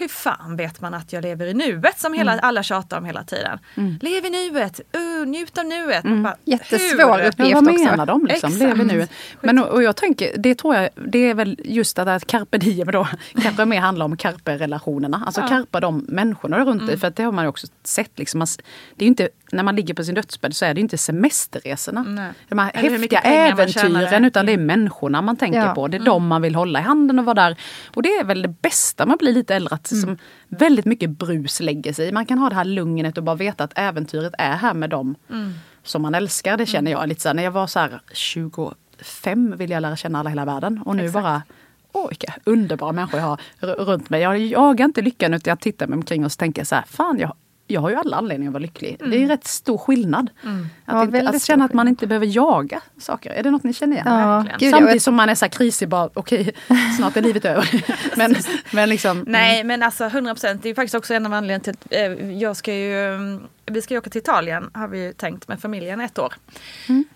Hur fan vet man att jag lever i nuet som hela, alla tjatar om hela tiden. Lev i nuet, uh, njut av nuet. Man bara, Jättesvår hur? uppgift. Ja, vad också. menar de? Liksom? Exakt. Lever nu. Men, och och jag tänker, det tror jag, det är väl just det där att carpe diem då kanske mer handlar om carpe-relationerna. Alltså carpa de människorna runt dig. För att det har man också sett. Liksom, man, det är inte, när man ligger på sin dödsbädd så är det inte semesterresorna. Nej. De här Eller häftiga äventyren. Utan det är människorna man tänker Ja. på. Det är de man vill hålla i handen och vara där. Och det är väl det bästa man blir lite äldre. Att som väldigt mycket brus lägger sig i. Man kan ha det här lugnet och bara veta att äventyret är här med dem som man älskar. Det känner jag lite så här, när jag var så här 25 ville jag lära känna alla hela världen. Och nu bara Åh, vilka underbara människor jag har runt mig. Jag jagar inte lyckan utan jag tittar mig omkring och så tänker jag så här, fan jag, jag har ju alla anledningar att vara lycklig. Det är ju rätt stor skillnad. Ja, Att, inte, väldigt att känna att man inte behöver jaga saker. Är det något ni känner igen? Ja, gud, Samtidigt som man är så här krisig, bara okej, snart är livet över. men, men liksom, Nej men alltså 100 procent. Det är faktiskt också en av anledningarna till att eh, jag ska ju, mm, vi ska ju åka till Italien har vi ju tänkt med familjen ett år.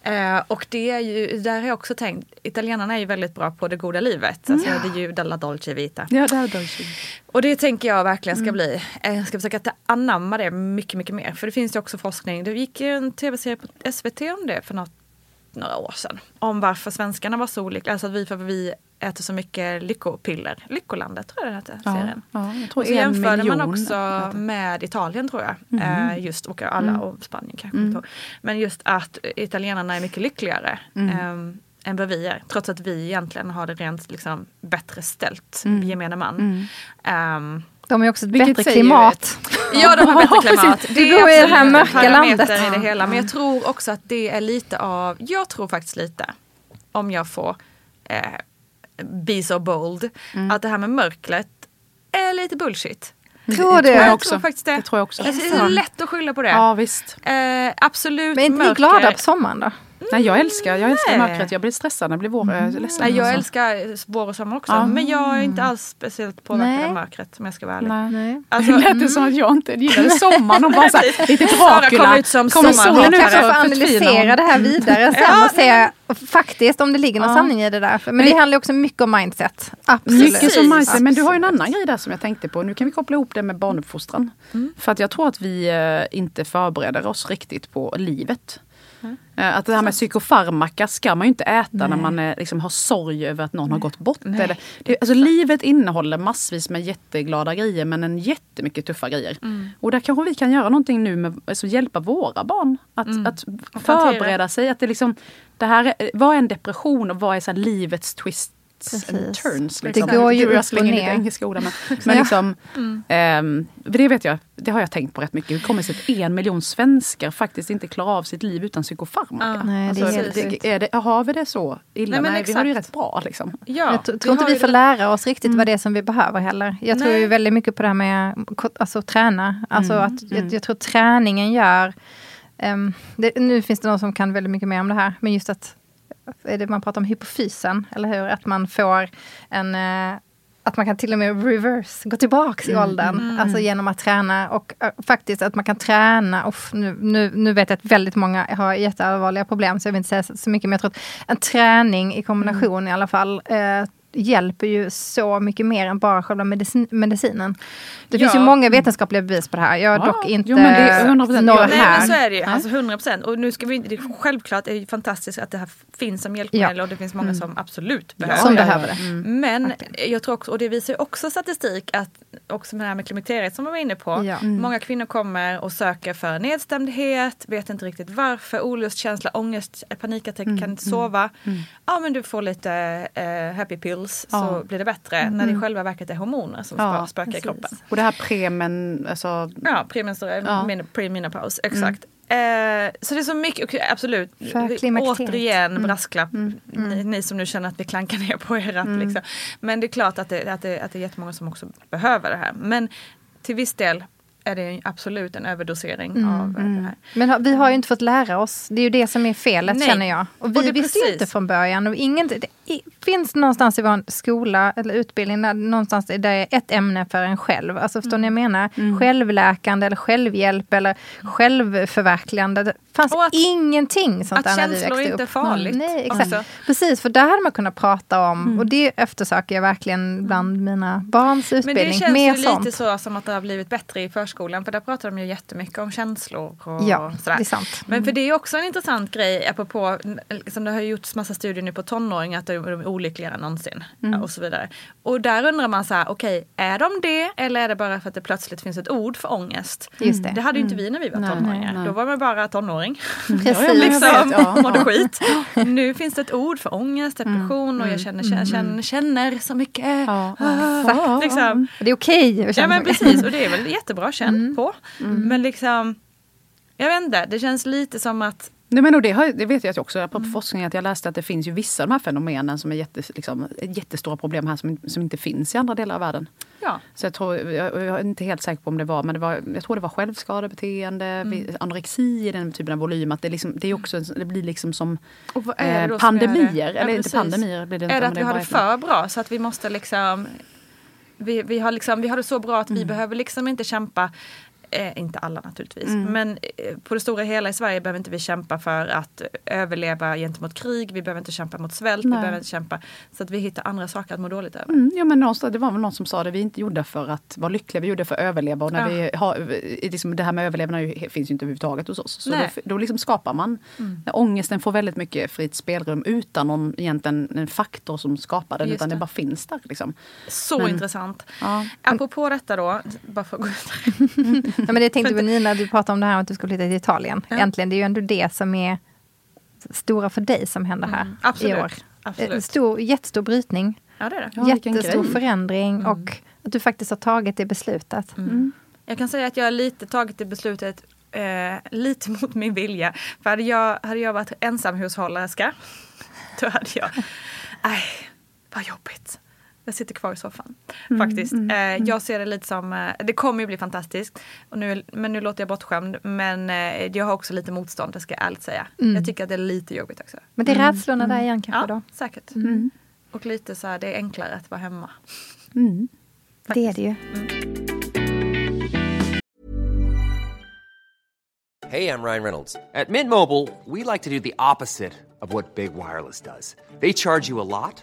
Eh, och det är ju, där har jag också tänkt, italienarna är ju väldigt bra på det goda livet. Alltså det är ju della dolce vita. ja, här Dolce. Och det tänker jag verkligen ska bli. Eh, Jag ska försöka anamma det mycket, mycket mer. För det finns ju också forskning. Det gick ju en tv-serie på SVT om det för något, några år sedan. Om varför svenskarna var så olika. Alltså att vi, för vi äter så mycket lyckopiller. Lyckolandet tror jag den hette, Ja, serien. ja, jag tror så jämförde man också med Italien tror jag. Eh, just, och alla och Spanien kanske. ihåg. Men just att italienarna är mycket lyckligare. ehm, än vad vi är. Trots att vi egentligen har det rent liksom, bättre ställt, gemene man. Ehm, De har också ett bättre klimat. Ja, de har bättre klimat. precis. Du bor i det här mörka landet. i det hela. Men jag tror också att det är lite av, jag tror faktiskt lite, om jag får eh, be so bold, att det här med mörkret är lite bullshit. Tror du? jag Jag också. tror faktiskt det. Det tror jag också. Alltså, det är lätt att skylla på det. Ja, visst. Eh, absolut Men är inte ni glada på sommaren då? Nej, jag älskar, jag älskar Nej. mörkret. Jag blir stressad när det blir vår. Jag är ledsen. Nej, jag alltså. älskar vår och sommar också. Ja. Men jag är inte alls speciellt påverkad Nej. av mörkret om jag ska vara ärlig. Nej. Nej. Alltså, lät det som att jag inte gillade sommaren och bara så här, lite Sara Dracula. kom ut som Kommer solen ut så får analysera det här vidare sen och se faktiskt om det ligger någon Ja. sanning i det där. Men det handlar ju också mycket om mindset. Absolut. Mycket som mindset. Men du har ju en Absolut. annan grej där som jag tänkte på. Nu kan vi koppla ihop det med barnuppfostran. Mm. För att jag tror att vi eh, inte förbereder oss riktigt på livet. Eh, Att det här med psykofarmaka ska man ju inte äta när man eh, liksom har sorg över att någon har gått bort. Eller, det, alltså, livet innehåller massvis med jätteglada grejer men en jättemycket tuffa grejer. Mm. Och där kanske vi kan göra någonting nu med alltså, hjälpa våra barn att, Mm. att förbereda sig. Att det liksom, det här är, vad är en depression och vad är så här, livets twists and Precis. turns? Det Liksom. går ju upp och ner. engelska ord men, men liksom, Mm. för det vet jag, det har jag tänkt på rätt mycket. Hur kommer det sig att en miljon svenskar faktiskt inte klarar av sitt liv utan psykofarmaka? Ja. Nej, det är Alltså, det, är det, har vi det så illa? Nej, Nej, men vi har det ju rätt bra liksom. Ja, Jag tr- tror inte vi får det- lära oss riktigt vad det är som vi behöver heller. Jag tror Nej. ju väldigt mycket på det här med alltså, träna. Alltså att jag, jag tror träningen gör... ehm, det, nu finns det någon som kan väldigt mycket mer om det här. Men just att det man pratar om hypofysen, eller hur? Att man får en... eh, att man kan till och med reverse, gå tillbaks i åldern. Alltså genom att träna. Och eh, faktiskt att man kan träna. Uff, nu, nu, nu vet jag att väldigt många har jätteallvarliga problem. Så jag vill inte säga så, så mycket. Men jag tror att en träning i kombination i alla fall. Eh, hjälper ju så mycket mer än bara själva medicin, medicinen. Det finns Ja. ju många vetenskapliga bevis på det här. Jag har Ja. dock inte Jo, men det är 100%. några Nej här. men så är det ju, Nej. alltså 100 procent. Och nu ska vi inte, det är självklart är det fantastiskt att det här finns som hjälpmedel och det finns många som absolut behöver Som det. behöver det. Men jag tror också, och det visar ju också statistik att också med det här med klimakteriet som vi var inne på. Ja. Många kvinnor kommer och söker för nedstämdhet, vet inte riktigt varför, olustkänsla, ångest, panikattack, kan inte sova. Ja men du får lite eh, happy pills så Ja. blir det bättre. När det i själva verket är hormoner som Ja, spökar i precis. kroppen. Och det här premen, alltså Ja, premenstruell, Ja. min- premenopause, exakt. Eh, så det är så mycket, absolut. Återigen brasklapp, Ni, ni som nu känner att vi klankar ner på ert. Liksom. Men det är klart att det, att, det, att det är jättemånga som också behöver det här. Men till viss del är det absolut en överdosering av eh, det här. Men ha- vi har ju inte fått lära oss. Det är ju det som är felet Nej. känner jag. Och vi Och visste precis. inte från början. Och ingen, det finns någonstans i vår skola eller utbildning där, någonstans där det är ett ämne för en själv. Alltså förstår ni vad jag menar? Självläkande eller självhjälp eller självförverkligande. Det fanns Och att- ingenting sånt Att där när vi känslor växte inte är upp. farligt. Nej, exakt. Alltså. Precis, för där hade man kunnat prata om, och det eftersöker jag verkligen bland mina barns Men utbildning. det känns Mer ju sånt. lite så som att det har blivit bättre i förskolan. För där pratar de ju jättemycket om känslor och Ja, sådär. det är sant. Men för det är också en intressant grej apropå, liksom det har gjorts massa studier nu på tonåringar att de är olyckligare än någonsin. Mm. Och så vidare. Och där undrar man så här, okej, är de det eller är det bara för att det plötsligt finns ett ord för ångest? Just det. Det hade ju inte vi när vi var Nej, tonåringar. nej. Då var man bara tonåring. Precis. liksom, Ja. mådde skit. Nu finns det ett ord för ångest, depression och jag känner, känner, känner, känner så mycket. Ja. Ah, liksom. Och det är okej att Ja men precis och det är väl jättebra känn på. Men liksom, jag vet inte, det känns lite som att Nej, men och det, har, det vet jag också, apropå forskning, att jag läste att det finns ju vissa av de här fenomenen som är jätte, liksom, jättestora problem här som, som inte finns i andra delar av världen. Ja. Så jag, tror, jag, jag är inte helt säker på om det var, men det var, jag tror det var självskadebeteende, vi- anorexi i den typen av volym. Att det, liksom, det, är också, en- det blir liksom som eh, pandemier. Ja, eller inte precis. pandemier blir det inte. Är det att vi har det för bra så att vi måste liksom vi, vi, har liksom, vi har det så bra att Mm. vi behöver liksom inte kämpa Eh, inte alla naturligtvis, Mm. men eh, på det stora hela i Sverige behöver inte vi kämpa för att överleva gentemot krig. Vi behöver inte kämpa mot svält. Vi Nej. behöver inte kämpa så att vi hittar andra saker att må dåligt över. Mm, ja, men någonstans, det var väl någon som sa det, vi är inte gjorda för att vara lyckliga, vi är gjorda för att överleva. Och när Ja. vi har, liksom, det här med överlevnad finns ju inte överhuvudtaget hos oss. Så Nej. då, då liksom skapar man, ångesten får väldigt mycket fritt spelrum utan någon egentligen en faktor som skapar den, Just utan det. det. bara finns där. Liksom. Så Men- intressant. Ja. Apropå detta då, bara för att gå vidare. Ja, men det tänkte väl Nina, du pratade om det här att du skulle flytta till Italien. Äntligen, det är ju ändå det som är stora för dig som händer här Mm, absolut. i år. Absolut. Eh, Stor, jättestor brytning, Ja det är det. Ja, jättestor förändring och att du faktiskt har tagit det beslutet. Jag kan säga att jag har lite tagit det beslutet eh, lite mot min vilja. För hade jag, hade jag varit ensamhushållerska då hade jag, nej vad jobbigt. Jag sitter kvar i soffan. Faktiskt. eh, jag ser det lite som, eh, det kommer ju bli fantastiskt. Och nu, men nu låter jag bortskämd. Men eh, jag har också lite motstånd, det ska jag ärligt säga. Jag tycker att det är lite jobbigt också. Men det är rädslorna där igen kanske Ja, då? säkert. Och lite så här, det är enklare att vara hemma. Mm. Det är det ju. Hey, I'm Ryan Reynolds. At Mint Mobile, we like to do the opposite of what Big Wireless does. They charge you a lot,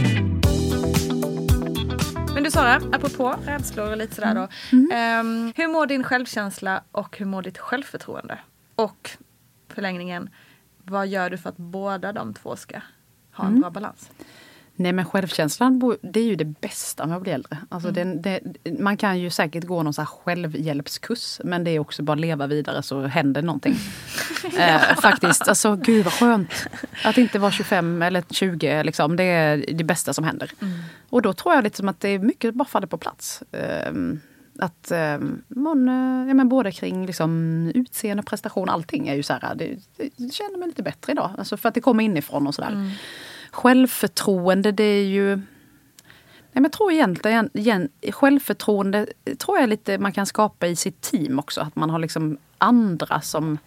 Men du Sara, apropå rädslor och lite sådär då. Ehm, hur mår din självkänsla och hur mår ditt självförtroende? Och förlängningen, vad gör du för att båda de två ska ha en bra balans? Nej men självkänslan, det är ju det bästa med att bli äldre. Alltså Mm. den, det, man kan ju säkert gå någon så här självhjälpskurs men det är också bara att leva vidare så händer någonting. eh, faktiskt, alltså gud vad skönt. Att inte vara 25 eller 20, liksom, det är det bästa som händer. Mm. Och då tror jag liksom att det är mycket bara faller på plats. Ehm, att eh, man, eh, ja, men både kring liksom, utseende, prestation, allting är ju så här, det, det, känner mig lite bättre idag. Alltså för att det kommer inifrån och sådär. Självförtroende, det är ju... Nej, men jag tror egentligen, igen, självförtroende tror jag lite man kan skapa i sitt team också. Att man har liksom andra som,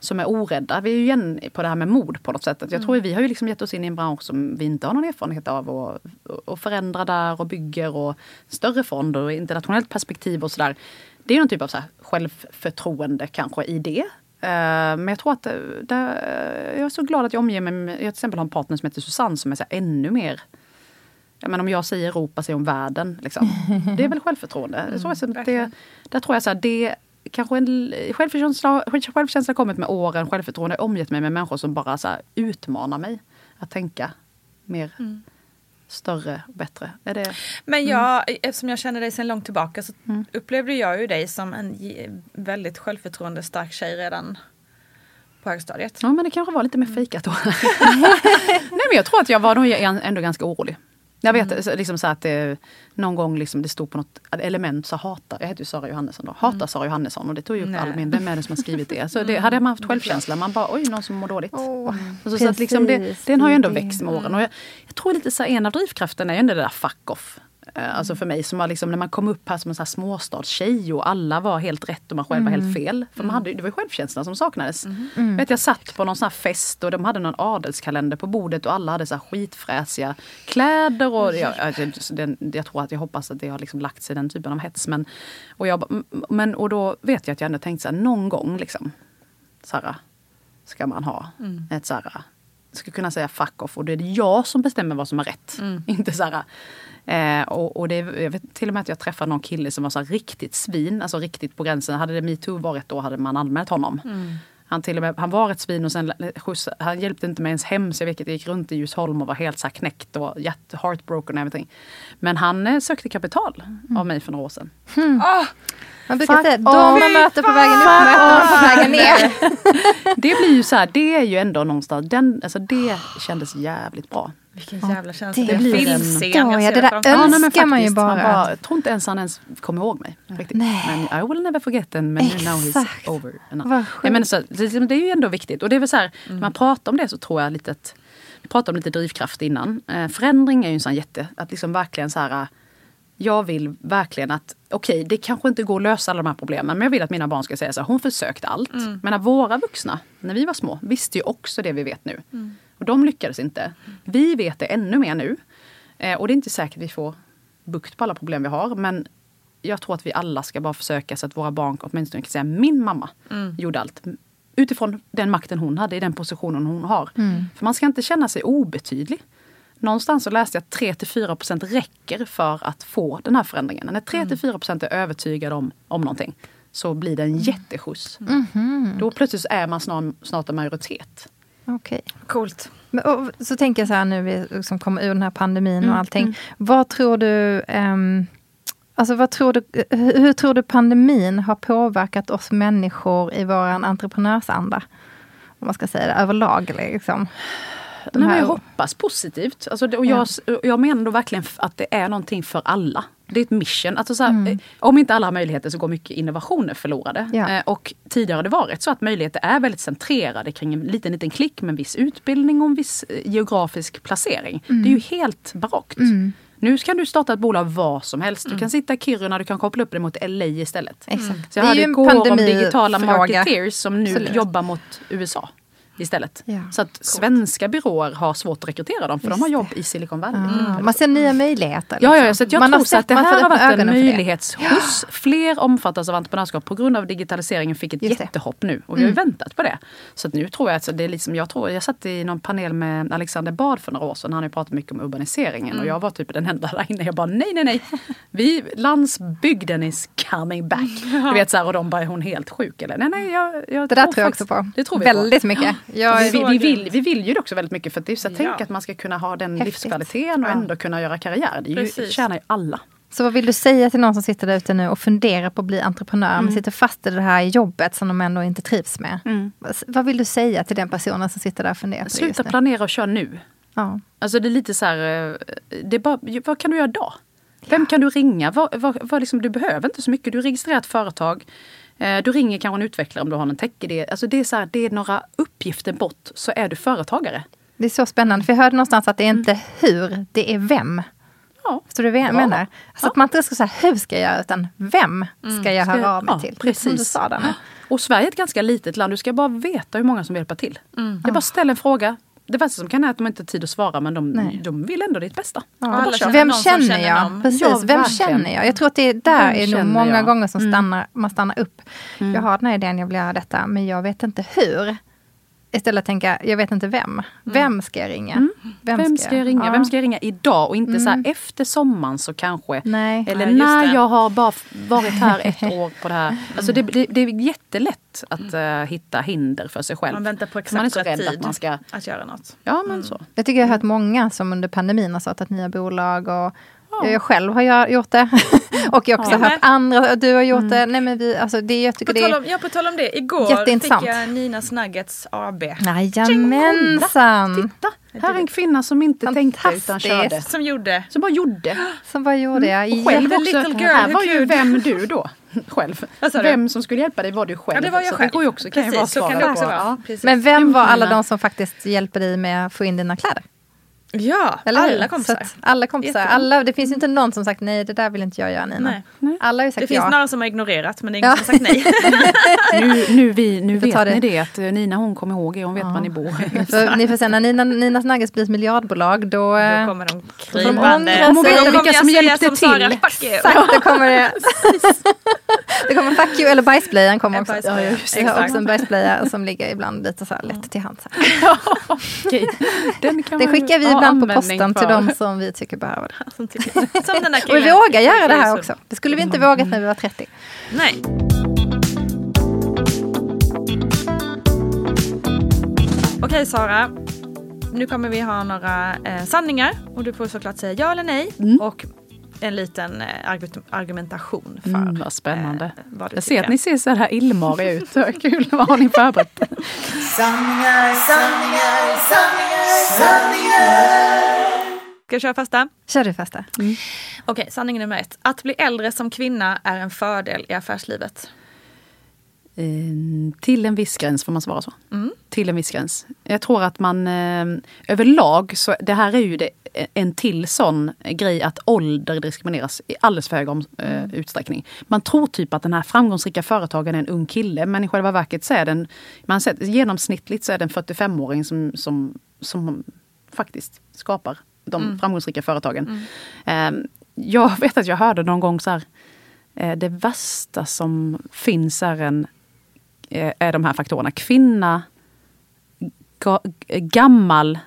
som är orädda. Vi är ju igen på det här med mod på något sätt. Att jag tror vi har ju liksom gett oss in i en bransch som vi inte har någon erfarenhet av. Och, och förändrar där och bygger och större fonder och internationellt perspektiv och sådär. Det är någon typ av så här självförtroende kanske i det. Eh, Men jag tror att det, det, jag är så glad att jag omger mig med, jag till exempel har en partner som heter Susanne som är så ännu mer men om jag säger Europa säger om världen. Liksom. Det är väl självförtroende. så, så det, där tror jag så här, det kanske en självkänsla, självkänsla kommit med åren. Självförtroende har omgett mig med människor som bara så utmanar mig att tänka mer större och bättre. Är det, Men jag, eftersom jag känner dig sedan långt tillbaka så upplevde jag ju dig som en väldigt självförtroende stark tjej redan på högstadiet. ja men det kanske var lite mer fejkat då. Nej men jag tror att jag var nog ändå ganska orolig. Jag vet så- liksom så att det, någon gång liksom det stod på något element så hatar, jag heter ju Sara Johannesson då, hatar Sara Johannesson och det tog ju upp Nej. all min, vem är det som har skrivit det? Så det, hade man haft självkänsla, man bara oj någon som mår dåligt. Och så, så att liksom det, den har ju ändå växt med åren. Och jag, jag tror lite så här, en av drivkrafterna är ju ändå det där fuck off. Eh, Alltså för mig som var liksom när man kom upp här som en så här småstadstjej och alla var helt rätt och man själv var helt fel. För man hade, ju- det var ju självkänslan som saknades. Jag, vet, jag satt på någon sån här fest och de hade någon adelskalender på bordet och alla hade så här skitfräsiga kläder. Och jag, jag, den, jag tror att jag hoppas att det har liksom lagt sig den typen av hets. Men, och, jag, mm, men, och då vet jag att jag ändå tänkte så här, någon gång liksom. Så här, ska man ha ett så här, ska kunna säga fuck off och det är jag som bestämmer vad som är rätt. Inte så här, eh, och, och det, jag vet till och med att jag träffade någon kille som var så riktigt svin, alltså riktigt på gränsen. Hade det metoo varit då hade man anmält honom. Han, till och med, han var ett svin och sen skjuts, han hjälpte inte mig ens hem så jag vet att jag gick runt i Djursholm och var helt så här knäckt och jätte heartbroken och everything. Men han eh, sökte kapital av mig för några år sedan. Man brukar Fuck säga de man möter på vägen upp möter de på vägen ner. Det blir ju så här, det är ju ändå någonstans, den, alltså det kändes jävligt bra. Vilken jävla känsla. det Det blir en- filmscen. Ja, jag ja, ser det där önskar men man ju faktiskt, bara. Man bara, jag tror inte ens han ens kommer ihåg mig. Riktigt. Nej. Men I will never forget and men now he's Exakt. over. Nej, men så, det, det är ju ändå viktigt. Och det är väl så här, när man pratar om det så tror jag lite att, vi pratade om lite drivkraft innan. Eh, förändring är ju en sån jätte, att liksom verkligen så här, jag vill verkligen att, okej det kanske inte går att lösa alla de här problemen men jag vill att mina barn ska säga så här, hon försökte allt. Men att våra vuxna, när vi var små, visste ju också det vi vet nu. Och de lyckades inte. Vi vet det ännu mer nu. Eh, och det är inte säkert vi får bukt på alla problem vi har men jag tror att vi alla ska bara försöka så att våra barn åtminstone kan säga min mamma gjorde allt. Utifrån den makten hon hade i den positionen hon har. För man ska inte känna sig obetydlig. Någonstans så läste jag att 3-4% räcker för att få den här förändringen. När 3-4% är övertygade om, om någonting så blir det en jätteskjuts. Då plötsligt är man snart en majoritet. Okej. Coolt. Men, och, så tänker jag så här nu vi liksom kommer ur den här pandemin och allting. Vad tror du, ehm, alltså vad tror du, hur, hur tror du pandemin har påverkat oss människor i våran entreprenörsanda? Om man ska säga det överlag liksom. De Nej, här- jag hoppas positivt. Alltså, och jag, jag menar då verkligen att det är någonting för alla. Det är ett mission. Alltså, så här, eh, Om inte alla har möjligheter så går mycket innovationer förlorade. Ja. Eh, och tidigare har det varit så att möjligheter är väldigt centrerade kring en liten, liten klick med en viss utbildning och en viss eh, geografisk placering. Det är ju helt barockt. Nu kan du starta ett bolag var som helst. Du kan sitta i Kiruna, du kan koppla upp det mot LA istället. Exakt. Så jag Det är hade ju en igår om digitala marketeers som nu Absolut. jobbar mot USA istället. Ja. Så att svenska byråer har svårt att rekrytera dem för de har jobb i Silicon Valley. Ah, man ser nya möjligheter. Ja, ja, liksom. så att jag Man tror att det här har varit en det. möjlighetsskjuts. Fler omfattas av entreprenörskap på grund av digitaliseringen fick ett Just det. jättehopp nu. Och vi har ju väntat på det. Så att nu tror jag att det är liksom, jag tror, jag satt i någon panel med Alexander Bard för några år sedan. Han har ju pratat mycket om urbaniseringen och jag var typ den enda där inne. Jag bara nej, nej, nej. Vi, landsbygden is coming back. Du vet så här, och de bara, är hon helt sjuk eller? Nej, nej, jag, jag Det där tror jag faktiskt- också på. Det tror vi Väldigt på. mycket. Jag vi, vi, vi, vill, vi vill ju det också väldigt mycket för att det är så att Ja. tänk att man ska kunna ha den Häftigt. livskvaliteten och Ja. ändå kunna göra karriär. Det ju, Precis. tjänar ju alla. Så vad vill du säga till någon som sitter där ute nu och funderar på att bli entreprenör men sitter fast i det här jobbet som de ändå inte trivs med? Vad- Vad vill du säga till den personen som sitter där och funderar det Sluta planera och kör nu. Ja. Alltså det är lite så här, eh, det är bara, vad kan du göra då? Vem kan du ringa? Vad, vad, vad liksom, du behöver inte så mycket. Du registrerar ett företag. Eh, Du ringer kanske en utvecklare om du har en techidé. Alltså det, är så här, det är några uppgifter bort så är du företagare. Det är så spännande, för jag hörde någonstans att det är inte hur, det är vem. Ja. Förstår du vad jag menar? Alltså att man inte ska säga hur ska jag göra, utan vem ska jag höra av mig Ja, till? Precis. Och Sverige är ett ganska litet land. Du ska bara veta hur många som vill hjälpa till. Det är bara att ställa en fråga. Det värsta som kan är att de inte har tid att svara men de, Nej. de vill ändå ditt bästa. Ja. Känner Vem känner känner jag? Precis, Ja, vem verkligen. känner jag? Jag tror att det är där Vem är nog många jag? gånger som Mm. stannar, man stannar upp. Jag har den här idén, jag vill göra detta, men jag vet inte hur. Istället tänka, jag vet inte vem. Vem ska jag ringa? Vem ska jag ringa? Ja. Vem ska jag ringa idag? Och inte så Mm. här efter sommaren så kanske. Nej. Eller Nej, just när jag har bara varit här ett år på det här. Alltså det, det, det är jättelätt att eh, hitta hinder för sig själv. Man väntar på Så man är exakt så rädd tid att man ska... att göra något. Ja men så. Jag tycker jag har hört många som under pandemin har startat nya bolag och jag själv har jag gjort det. och jag har också Ja. hört andra, du har gjort det. Nej men vi, alltså det, jag På tycker det tal, är... om, ja, på tal om det, igår fick jag Ninas Nuggets AB. Jajamensan! Titta, här är en kvinna som inte tänkte utan körde. Som gjorde Som bara gjorde. Som bara gjorde jag. Och själv The också. little girl här var ju vem du då. Själv. Vem som skulle hjälpa dig var du själv. Ja, det var jag själv. det går ju också, kan ju vara Precis, så kan det också på. vara. Ja. Precis. Men vem var alla de som faktiskt hjälper dig med att få in dina kläder? Ja, Eller hur? alla kompisar. Så att alla kompisar. Alla, det finns ju inte någon som sagt nej, det där vill inte jag göra Nina. Nej. Alla har ju sagt Det finns ja. några som har ignorerat men det är ingen Ja. som har sagt nej. Nu, nu, vi, nu vet ta ni det. det att eh, Nina hon kommer ihåg er, hon vet var ni bor. För, ni får se, när Nina, Ninas Nuggets blir ett miljardbolag då... eh, Då kommer de de krypande. ångra sig. Då Vilka som hjälpte som Sara, till. fuck you. Exakt, det kommer det. det kommer fuck you, eller bajsblöjan kommer En också. bajsblöja, Jag har också en bajsblöja som ligger ibland lite så här lätt till hands. Här. Den, Det man skickar vi ibland på posten till de som vi tycker behöver det. Som tycker- Som den här Och vi vågar göra det här Så- också. Det skulle vi inte vågat när vi var 30. Nej. Okej Sara, nu kommer vi ha några eh, sanningar och du får såklart säga ja eller nej och en liten eh, argu- argumentation för Mm, vad spännande. eh, vad du Jag ser tycker. att ni ser så här illmariga ut. Så Kul, vad har ni förberett? Ska jag köra första? Kör du första. Okej, sanning nummer ett. Att bli äldre som kvinna är en fördel i affärslivet. Eh, till en viss gräns får man svara så. Till en viss gräns. Jag tror att man eh, överlag, så det här är ju det, en till sån grej att ålder diskrimineras i alldeles för hög om, eh, utsträckning. Man tror typ att den här framgångsrika företagaren är en ung kille men i själva verket så är den, man sett, genomsnittligt så är det en 45-åring som, som, som faktiskt skapar de framgångsrika företagen. Eh, jag vet att jag hörde någon gång så här, eh, det värsta som finns är, en, eh, är de här faktorerna. Kvinna, ga, gammal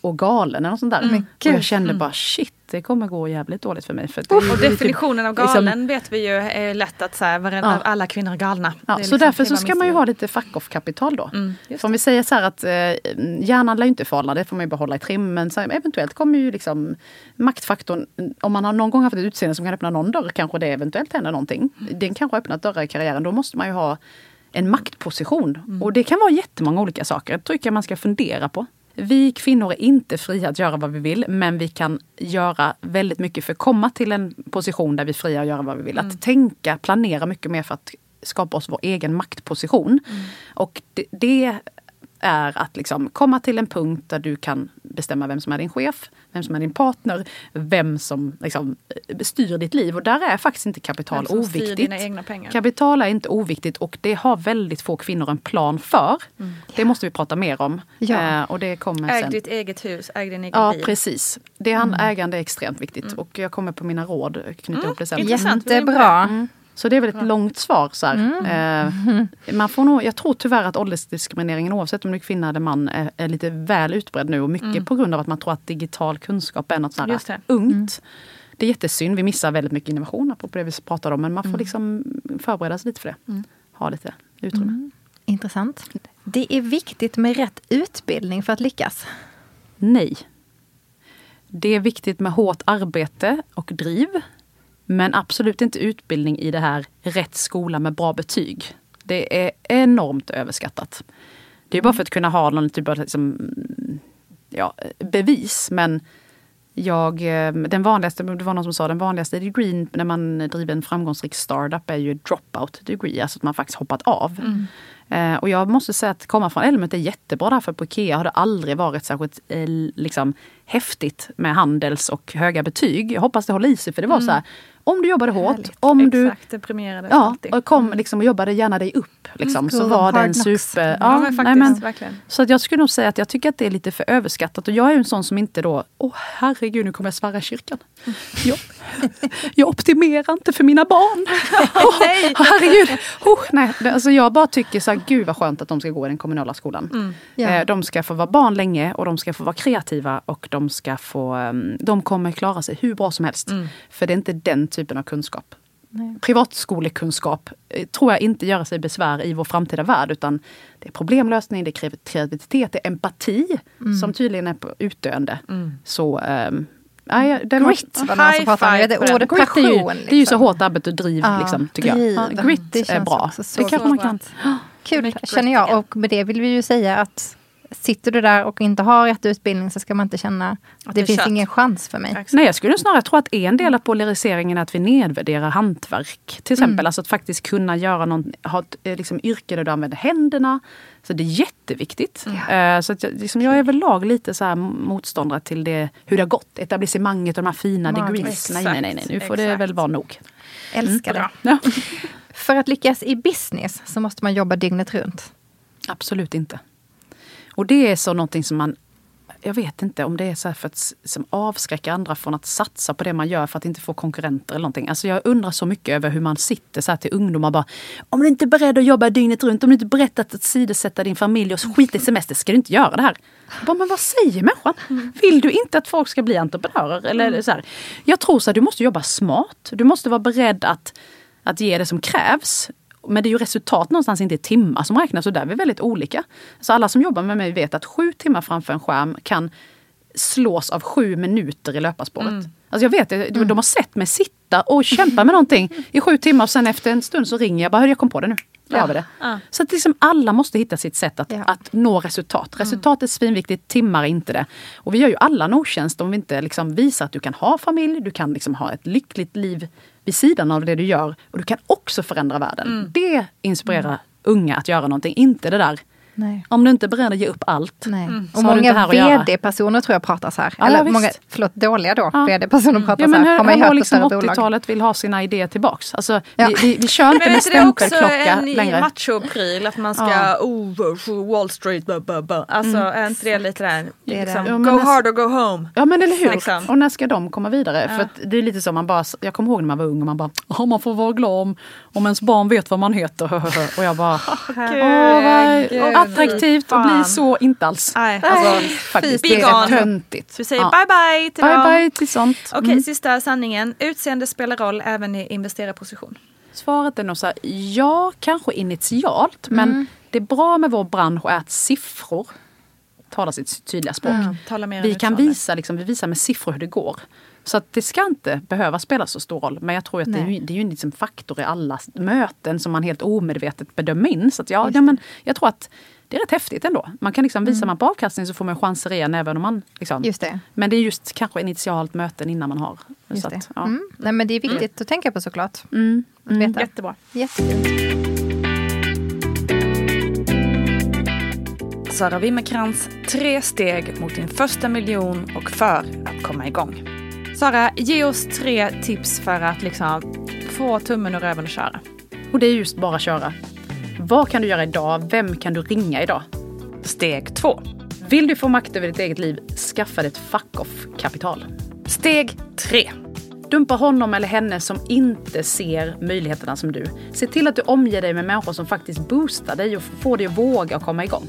och galen eller något sånt där. Men och jag kände bara shit, det kommer gå jävligt dåligt för mig. För det Och definitionen av liksom- galen vet vi ju är lätt att så här, varenda, Ja. alla kvinnor är galna. Ja, är så liksom därför så ska man ju ha lite fuck-off-kapital då. Mm, För om vi säger så här att eh, hjärnan lär ju inte falna, det får man ju behålla i trim. Men så här, eventuellt kommer ju liksom maktfaktorn, om man har någon gång haft ett utseende som kan öppna någon dörr, kanske det eventuellt händer någonting. Den kanske har öppnat dörrar i karriären, då måste man ju ha en maktposition. Och det kan vara jättemånga olika saker, det tycker jag man ska fundera på. Vi kvinnor är inte fria att göra vad vi vill, men vi kan göra väldigt mycket för att komma till en position där vi är fria att göra vad vi vill. Att tänka, planera mycket mer för att skapa oss vår egen maktposition. Och det, det är att liksom komma till en punkt där du kan bestämma vem som är din chef, vem som är din partner, vem som liksom styr ditt liv. Och där är faktiskt inte kapital Vem som styr oviktigt. dina egna pengar. Kapital är inte oviktigt och det har väldigt få kvinnor en plan för. Det måste vi prata mer om. Ja. Eh, och det kommer Äg sen. ditt eget hus, äg din egen Ja bil. precis. Det han ägande är extremt viktigt och jag kommer på mina råd knyta ihop det sen. intressant. Är Jättebra. Så det är väl ett långt svar. Så här. Eh, man får nog, jag tror tyvärr att åldersdiskrimineringen oavsett om du är kvinna eller man är, är lite väl utbredd nu och mycket på grund av att man tror att digital kunskap är något Just här det. ungt. Det är jättesynd, vi missar väldigt mycket innovation apropå det vi pratade om men man får liksom förbereda sig lite för det. Ha lite utrymme. Intressant. Det är viktigt med rätt utbildning för att lyckas. Nej. Det är viktigt med hårt arbete och driv. Men absolut inte utbildning i det här rätt skola med bra betyg. Det är enormt överskattat. Det är bara för att kunna ha någon typ av liksom, ja, bevis. Men jag, eh, den vanligaste, det var någon som sa den vanligaste degreen när man driver en framgångsrik startup är ju dropout degree, alltså att man faktiskt hoppat av. Mm. Eh, och jag måste säga att komma från Element är jättebra därför på IKEA har det aldrig varit särskilt eh, liksom, häftigt med handels och höga betyg. Jag hoppas det håller i sig för det var Mm. så här, om du jobbade hårt, Härligt. om du Exakt, det premierades Ja, alltid. och kom liksom och jobbade gärna dig upp. Liksom, så School var det en super... Ja, Ja, men nej, men, verkligen. så att jag skulle nog säga att jag tycker att det är lite för överskattat. Och jag är en sån som inte då, åh herregud nu kommer jag svära i kyrkan. Jag, jag optimerar inte för mina barn. Nej. Åh, herregud. Oh, nej. Alltså jag bara tycker så här, gud vad skönt att de ska gå i den kommunala skolan. Ja. Eh, De ska få vara barn länge och de ska få vara kreativa och de ska få, ehm, de kommer klara sig hur bra som helst. För det är inte den typen av kunskap. Privatskolekunskap eh, tror jag inte gör sig besvär i vår framtida värld utan det är problemlösning, det är kreativitet, det är empati som tydligen är på utdöende. Så um, nej, den Grit var det någon som pratade om. Det är ordet ju, passion. det är ju så liksom. hårt arbete och driv Ja, liksom, tycker driv. jag. Ja, grit är bra. så Det kanske man kan. Kul känner jag. Och med det vill vi ju säga att sitter du där och inte har rätt utbildning så ska man inte känna att det, det finns kört. ingen chans för mig. Exakt. Nej, jag skulle snarare tro att en del av polariseringen är att vi nedvärderar hantverk. Till exempel, Mm. alltså att faktiskt kunna göra någon, ha ett eh, liksom, yrke där du använder händerna. Så det är jätteviktigt. Eh, så att jag, liksom, jag är överlag lite så här motståndare till det, hur det har gått. Etablissemanget och de här fina Magiskt. degrees. Nej, nej, nej, nej, nu får det Exakt. väl vara nog. Älskar det. Ja. För att lyckas i business så måste man jobba dygnet runt. Absolut inte. Och det är så någonting som man jag vet inte om det är så för att som avskräcka andra från att satsa på det man gör för att inte få konkurrenter eller någonting. Alltså jag undrar så mycket över hur man sitter så här till ungdomar bara Om du inte är beredd att jobba dygnet runt, om du inte är beredd att sidosätta din familj och skita i semester, ska du inte göra det här. Jag bara, men vad säger människan? Vill du inte att folk ska bli entreprenörer? Eller så här. Jag tror så här, du måste jobba smart. Du måste vara beredd att, att ge det som krävs. Men det är ju resultat någonstans, inte timmar som räknas och där är vi väldigt olika. Så alla som jobbar med mig vet att sju timmar framför en skärm kan slås av sju minuter i löparspåret. Mm. Alltså jag vet, de, de har sett mig sitta och kämpa med någonting i sju timmar och sen efter en stund så ringer jag bara, "Hörru, jag kom på det nu. Vi det. Så att liksom alla måste hitta sitt sätt att, Ja. att nå resultat. Resultat är svinviktigt, timmar är inte det. Och vi gör ju alla en otjänst om vi inte liksom visar att du kan ha familj, du kan liksom ha ett lyckligt liv vid sidan av det du gör. Och du kan också förändra världen. Det inspirerar unga att göra någonting, inte det där Nej. om du inte är beredd att ge upp allt. Nej. så Och många vd-personer tror jag pratar så här. Ja, Eller ja, många, förlåt, dåliga då, Ja. vd-personer pratar Ja, så men här. Har man ju hur hört liksom större bolag. 80-talet vill ha sina idéer tillbaks. Alltså, Ja. vi, vi, vi kör inte med vet du, det är också stämpelklocka en längre. machopryl att man ska, Ja. oh, Wall Street, blah, blah, blah. Alltså är inte det lite där, Det är det. liksom, Ja, men go hard or go home. Ja men eller hur. Liksom. Och när ska de komma vidare? För att det är lite så man bara, jag kommer ihåg när man var ung och man bara, "Ja, man får vara glad om, om ens barn vet vad man heter. Och jag bara, åh Herregud. vad attraktivt och bli så, inte alls. Nej, Alltså, faktiskt, det är töntigt. Vi säger bye bye till Bye dem. bye till sånt. Okej, Mm. sista sanningen. Utseende spelar roll även i investerarposition. Svaret är nog så här, ja, kanske initialt. Men det bra med vår bransch är att siffror talar sitt tydliga språk. Än Vi kan visa, liksom, vi visar med siffror hur det går. Så att det ska inte behöva spela så stor roll. Men jag tror att det är, ju- det är ju en liksom faktor i alla möten som man helt omedvetet bedömer in. Så att ja, ja, men jag tror att det är rätt häftigt ändå. Man kan liksom, visar man på avkastning så får man chanser igen även om man... Liksom, Just det. Men det är just kanske initialt möten innan man har. Just så det. att, ja. Mm. Nej, men det är viktigt att tänka på såklart. Mm. Att veta. Jättebra. Jättekul. Sara Wimmerkrans, tre steg mot din första miljon och för att komma igång. Sara, ge oss tre tips för att liksom få tummen ur röven och köra. Och det är just bara köra. Vad kan du göra idag? Vem kan du ringa idag? Steg två. Vill du få makt över ditt eget liv, skaffa dig ett fuck-off-kapital. Steg tre. Dumpa honom eller henne som inte ser möjligheterna som du. Se till att du omger dig med människor som faktiskt boostar dig och får dig att våga komma igång.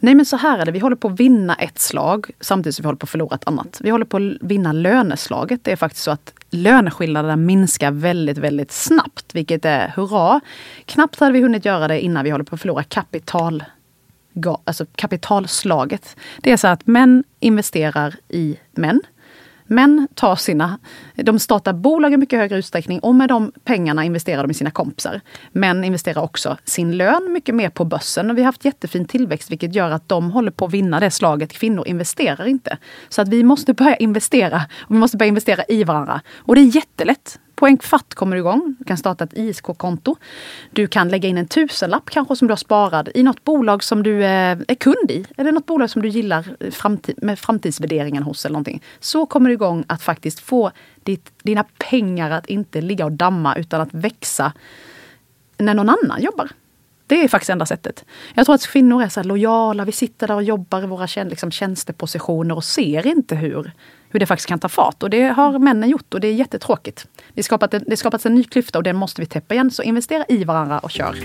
Nej men så här är det, vi håller på att vinna ett slag samtidigt som vi håller på att förlora ett annat. Vi håller på att vinna löneslaget. Det är faktiskt så att löneskillnaderna minskar väldigt, väldigt snabbt. Vilket är hurra. Knappt hade vi hunnit göra det innan vi håller på att förlora kapital, alltså kapitalslaget. Det är så att män investerar i män. Män tar sina, de startar bolag i mycket högre utsträckning och med de pengarna investerar de i sina kompisar. Män investerar också sin lön mycket mer på börsen och vi har haft jättefin tillväxt vilket gör att de håller på att vinna det slaget. Kvinnor investerar inte. Så att vi måste börja investera och vi måste börja investera i varandra. Och det är jättelätt. På en kvart kommer du igång. Du kan starta ett ISK-konto. Du kan lägga in en tusenlapp kanske som du har sparad i något bolag som du eh, är kund i. Eller något bolag som du gillar eh, framtid, med framtidsvärderingen hos eller någonting. Så kommer du igång att faktiskt få ditt, dina pengar att inte ligga och damma utan att växa när någon annan jobbar. Det är faktiskt enda sättet. Jag tror att kvinnor är så lojala. Vi sitter där och jobbar i våra liksom, tjänstepositioner och ser inte hur hur det faktiskt kan ta fart. Och det har männen gjort och det är jättetråkigt. Det skapat, det skapats en ny klyfta och den måste vi täppa igen. Så investera i varandra och kör.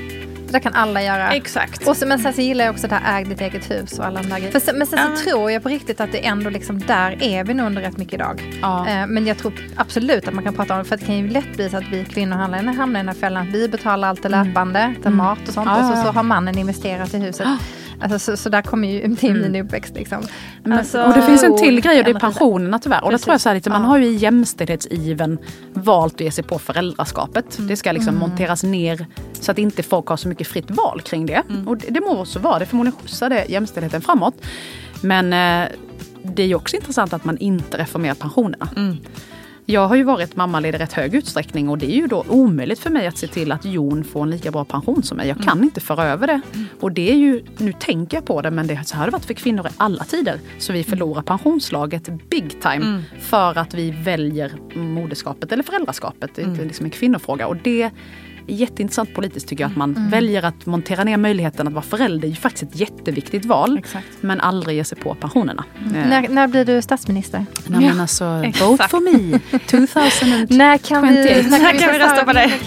Det kan alla göra. Exakt. Och så, men sen så gillar jag också det här äg ditt eget hus och alla de där grejerna. Men sen så tror jag på riktigt att det ändå liksom, där är vi nog under rätt mycket idag. Ja. Eh, men jag tror absolut att man kan prata om det, för det kan ju lätt bli så att vi kvinnor hamnar, hamnar i den här fällan. Vi betalar allt det löpande, till Mm. mat och sånt. Ja, och så, så har mannen investerat i huset. Alltså, så, så där kommer ju är min uppväxt. Liksom. Men, Alltså, och det finns en till grej och det är pensionerna tyvärr. Och det tror jag så här lite, man Ja. har ju i jämställdhetsiven valt att ge sig på föräldraskapet. Det ska liksom monteras ner så att inte folk har så mycket fritt val kring det. Och det, det må så vara, det förmodligen skjutsar det jämställdheten framåt. Men eh, det är ju också intressant att man inte reformerar pensionerna. Jag har ju varit mammaledig i rätt hög utsträckning och det är ju då omöjligt för mig att se till att Jon får en lika bra pension som mig. Jag kan inte föra över det. Och det är ju, nu tänker jag på det, men det, så har det varit för kvinnor i alla tider. Så vi förlorar pensionslaget big time för att vi väljer moderskapet eller föräldraskapet. Det är inte liksom en kvinnofråga. Och det jätteintressant politiskt tycker jag att man väljer att montera ner möjligheten att vara förälder. Det är ju faktiskt ett jätteviktigt val. Exakt. Men aldrig ge sig på pensionerna. Eh, När, när blir du statsminister? Nej, men alltså, vote for me 2020. När kan vi, 21. när När kan vi rösta på dig?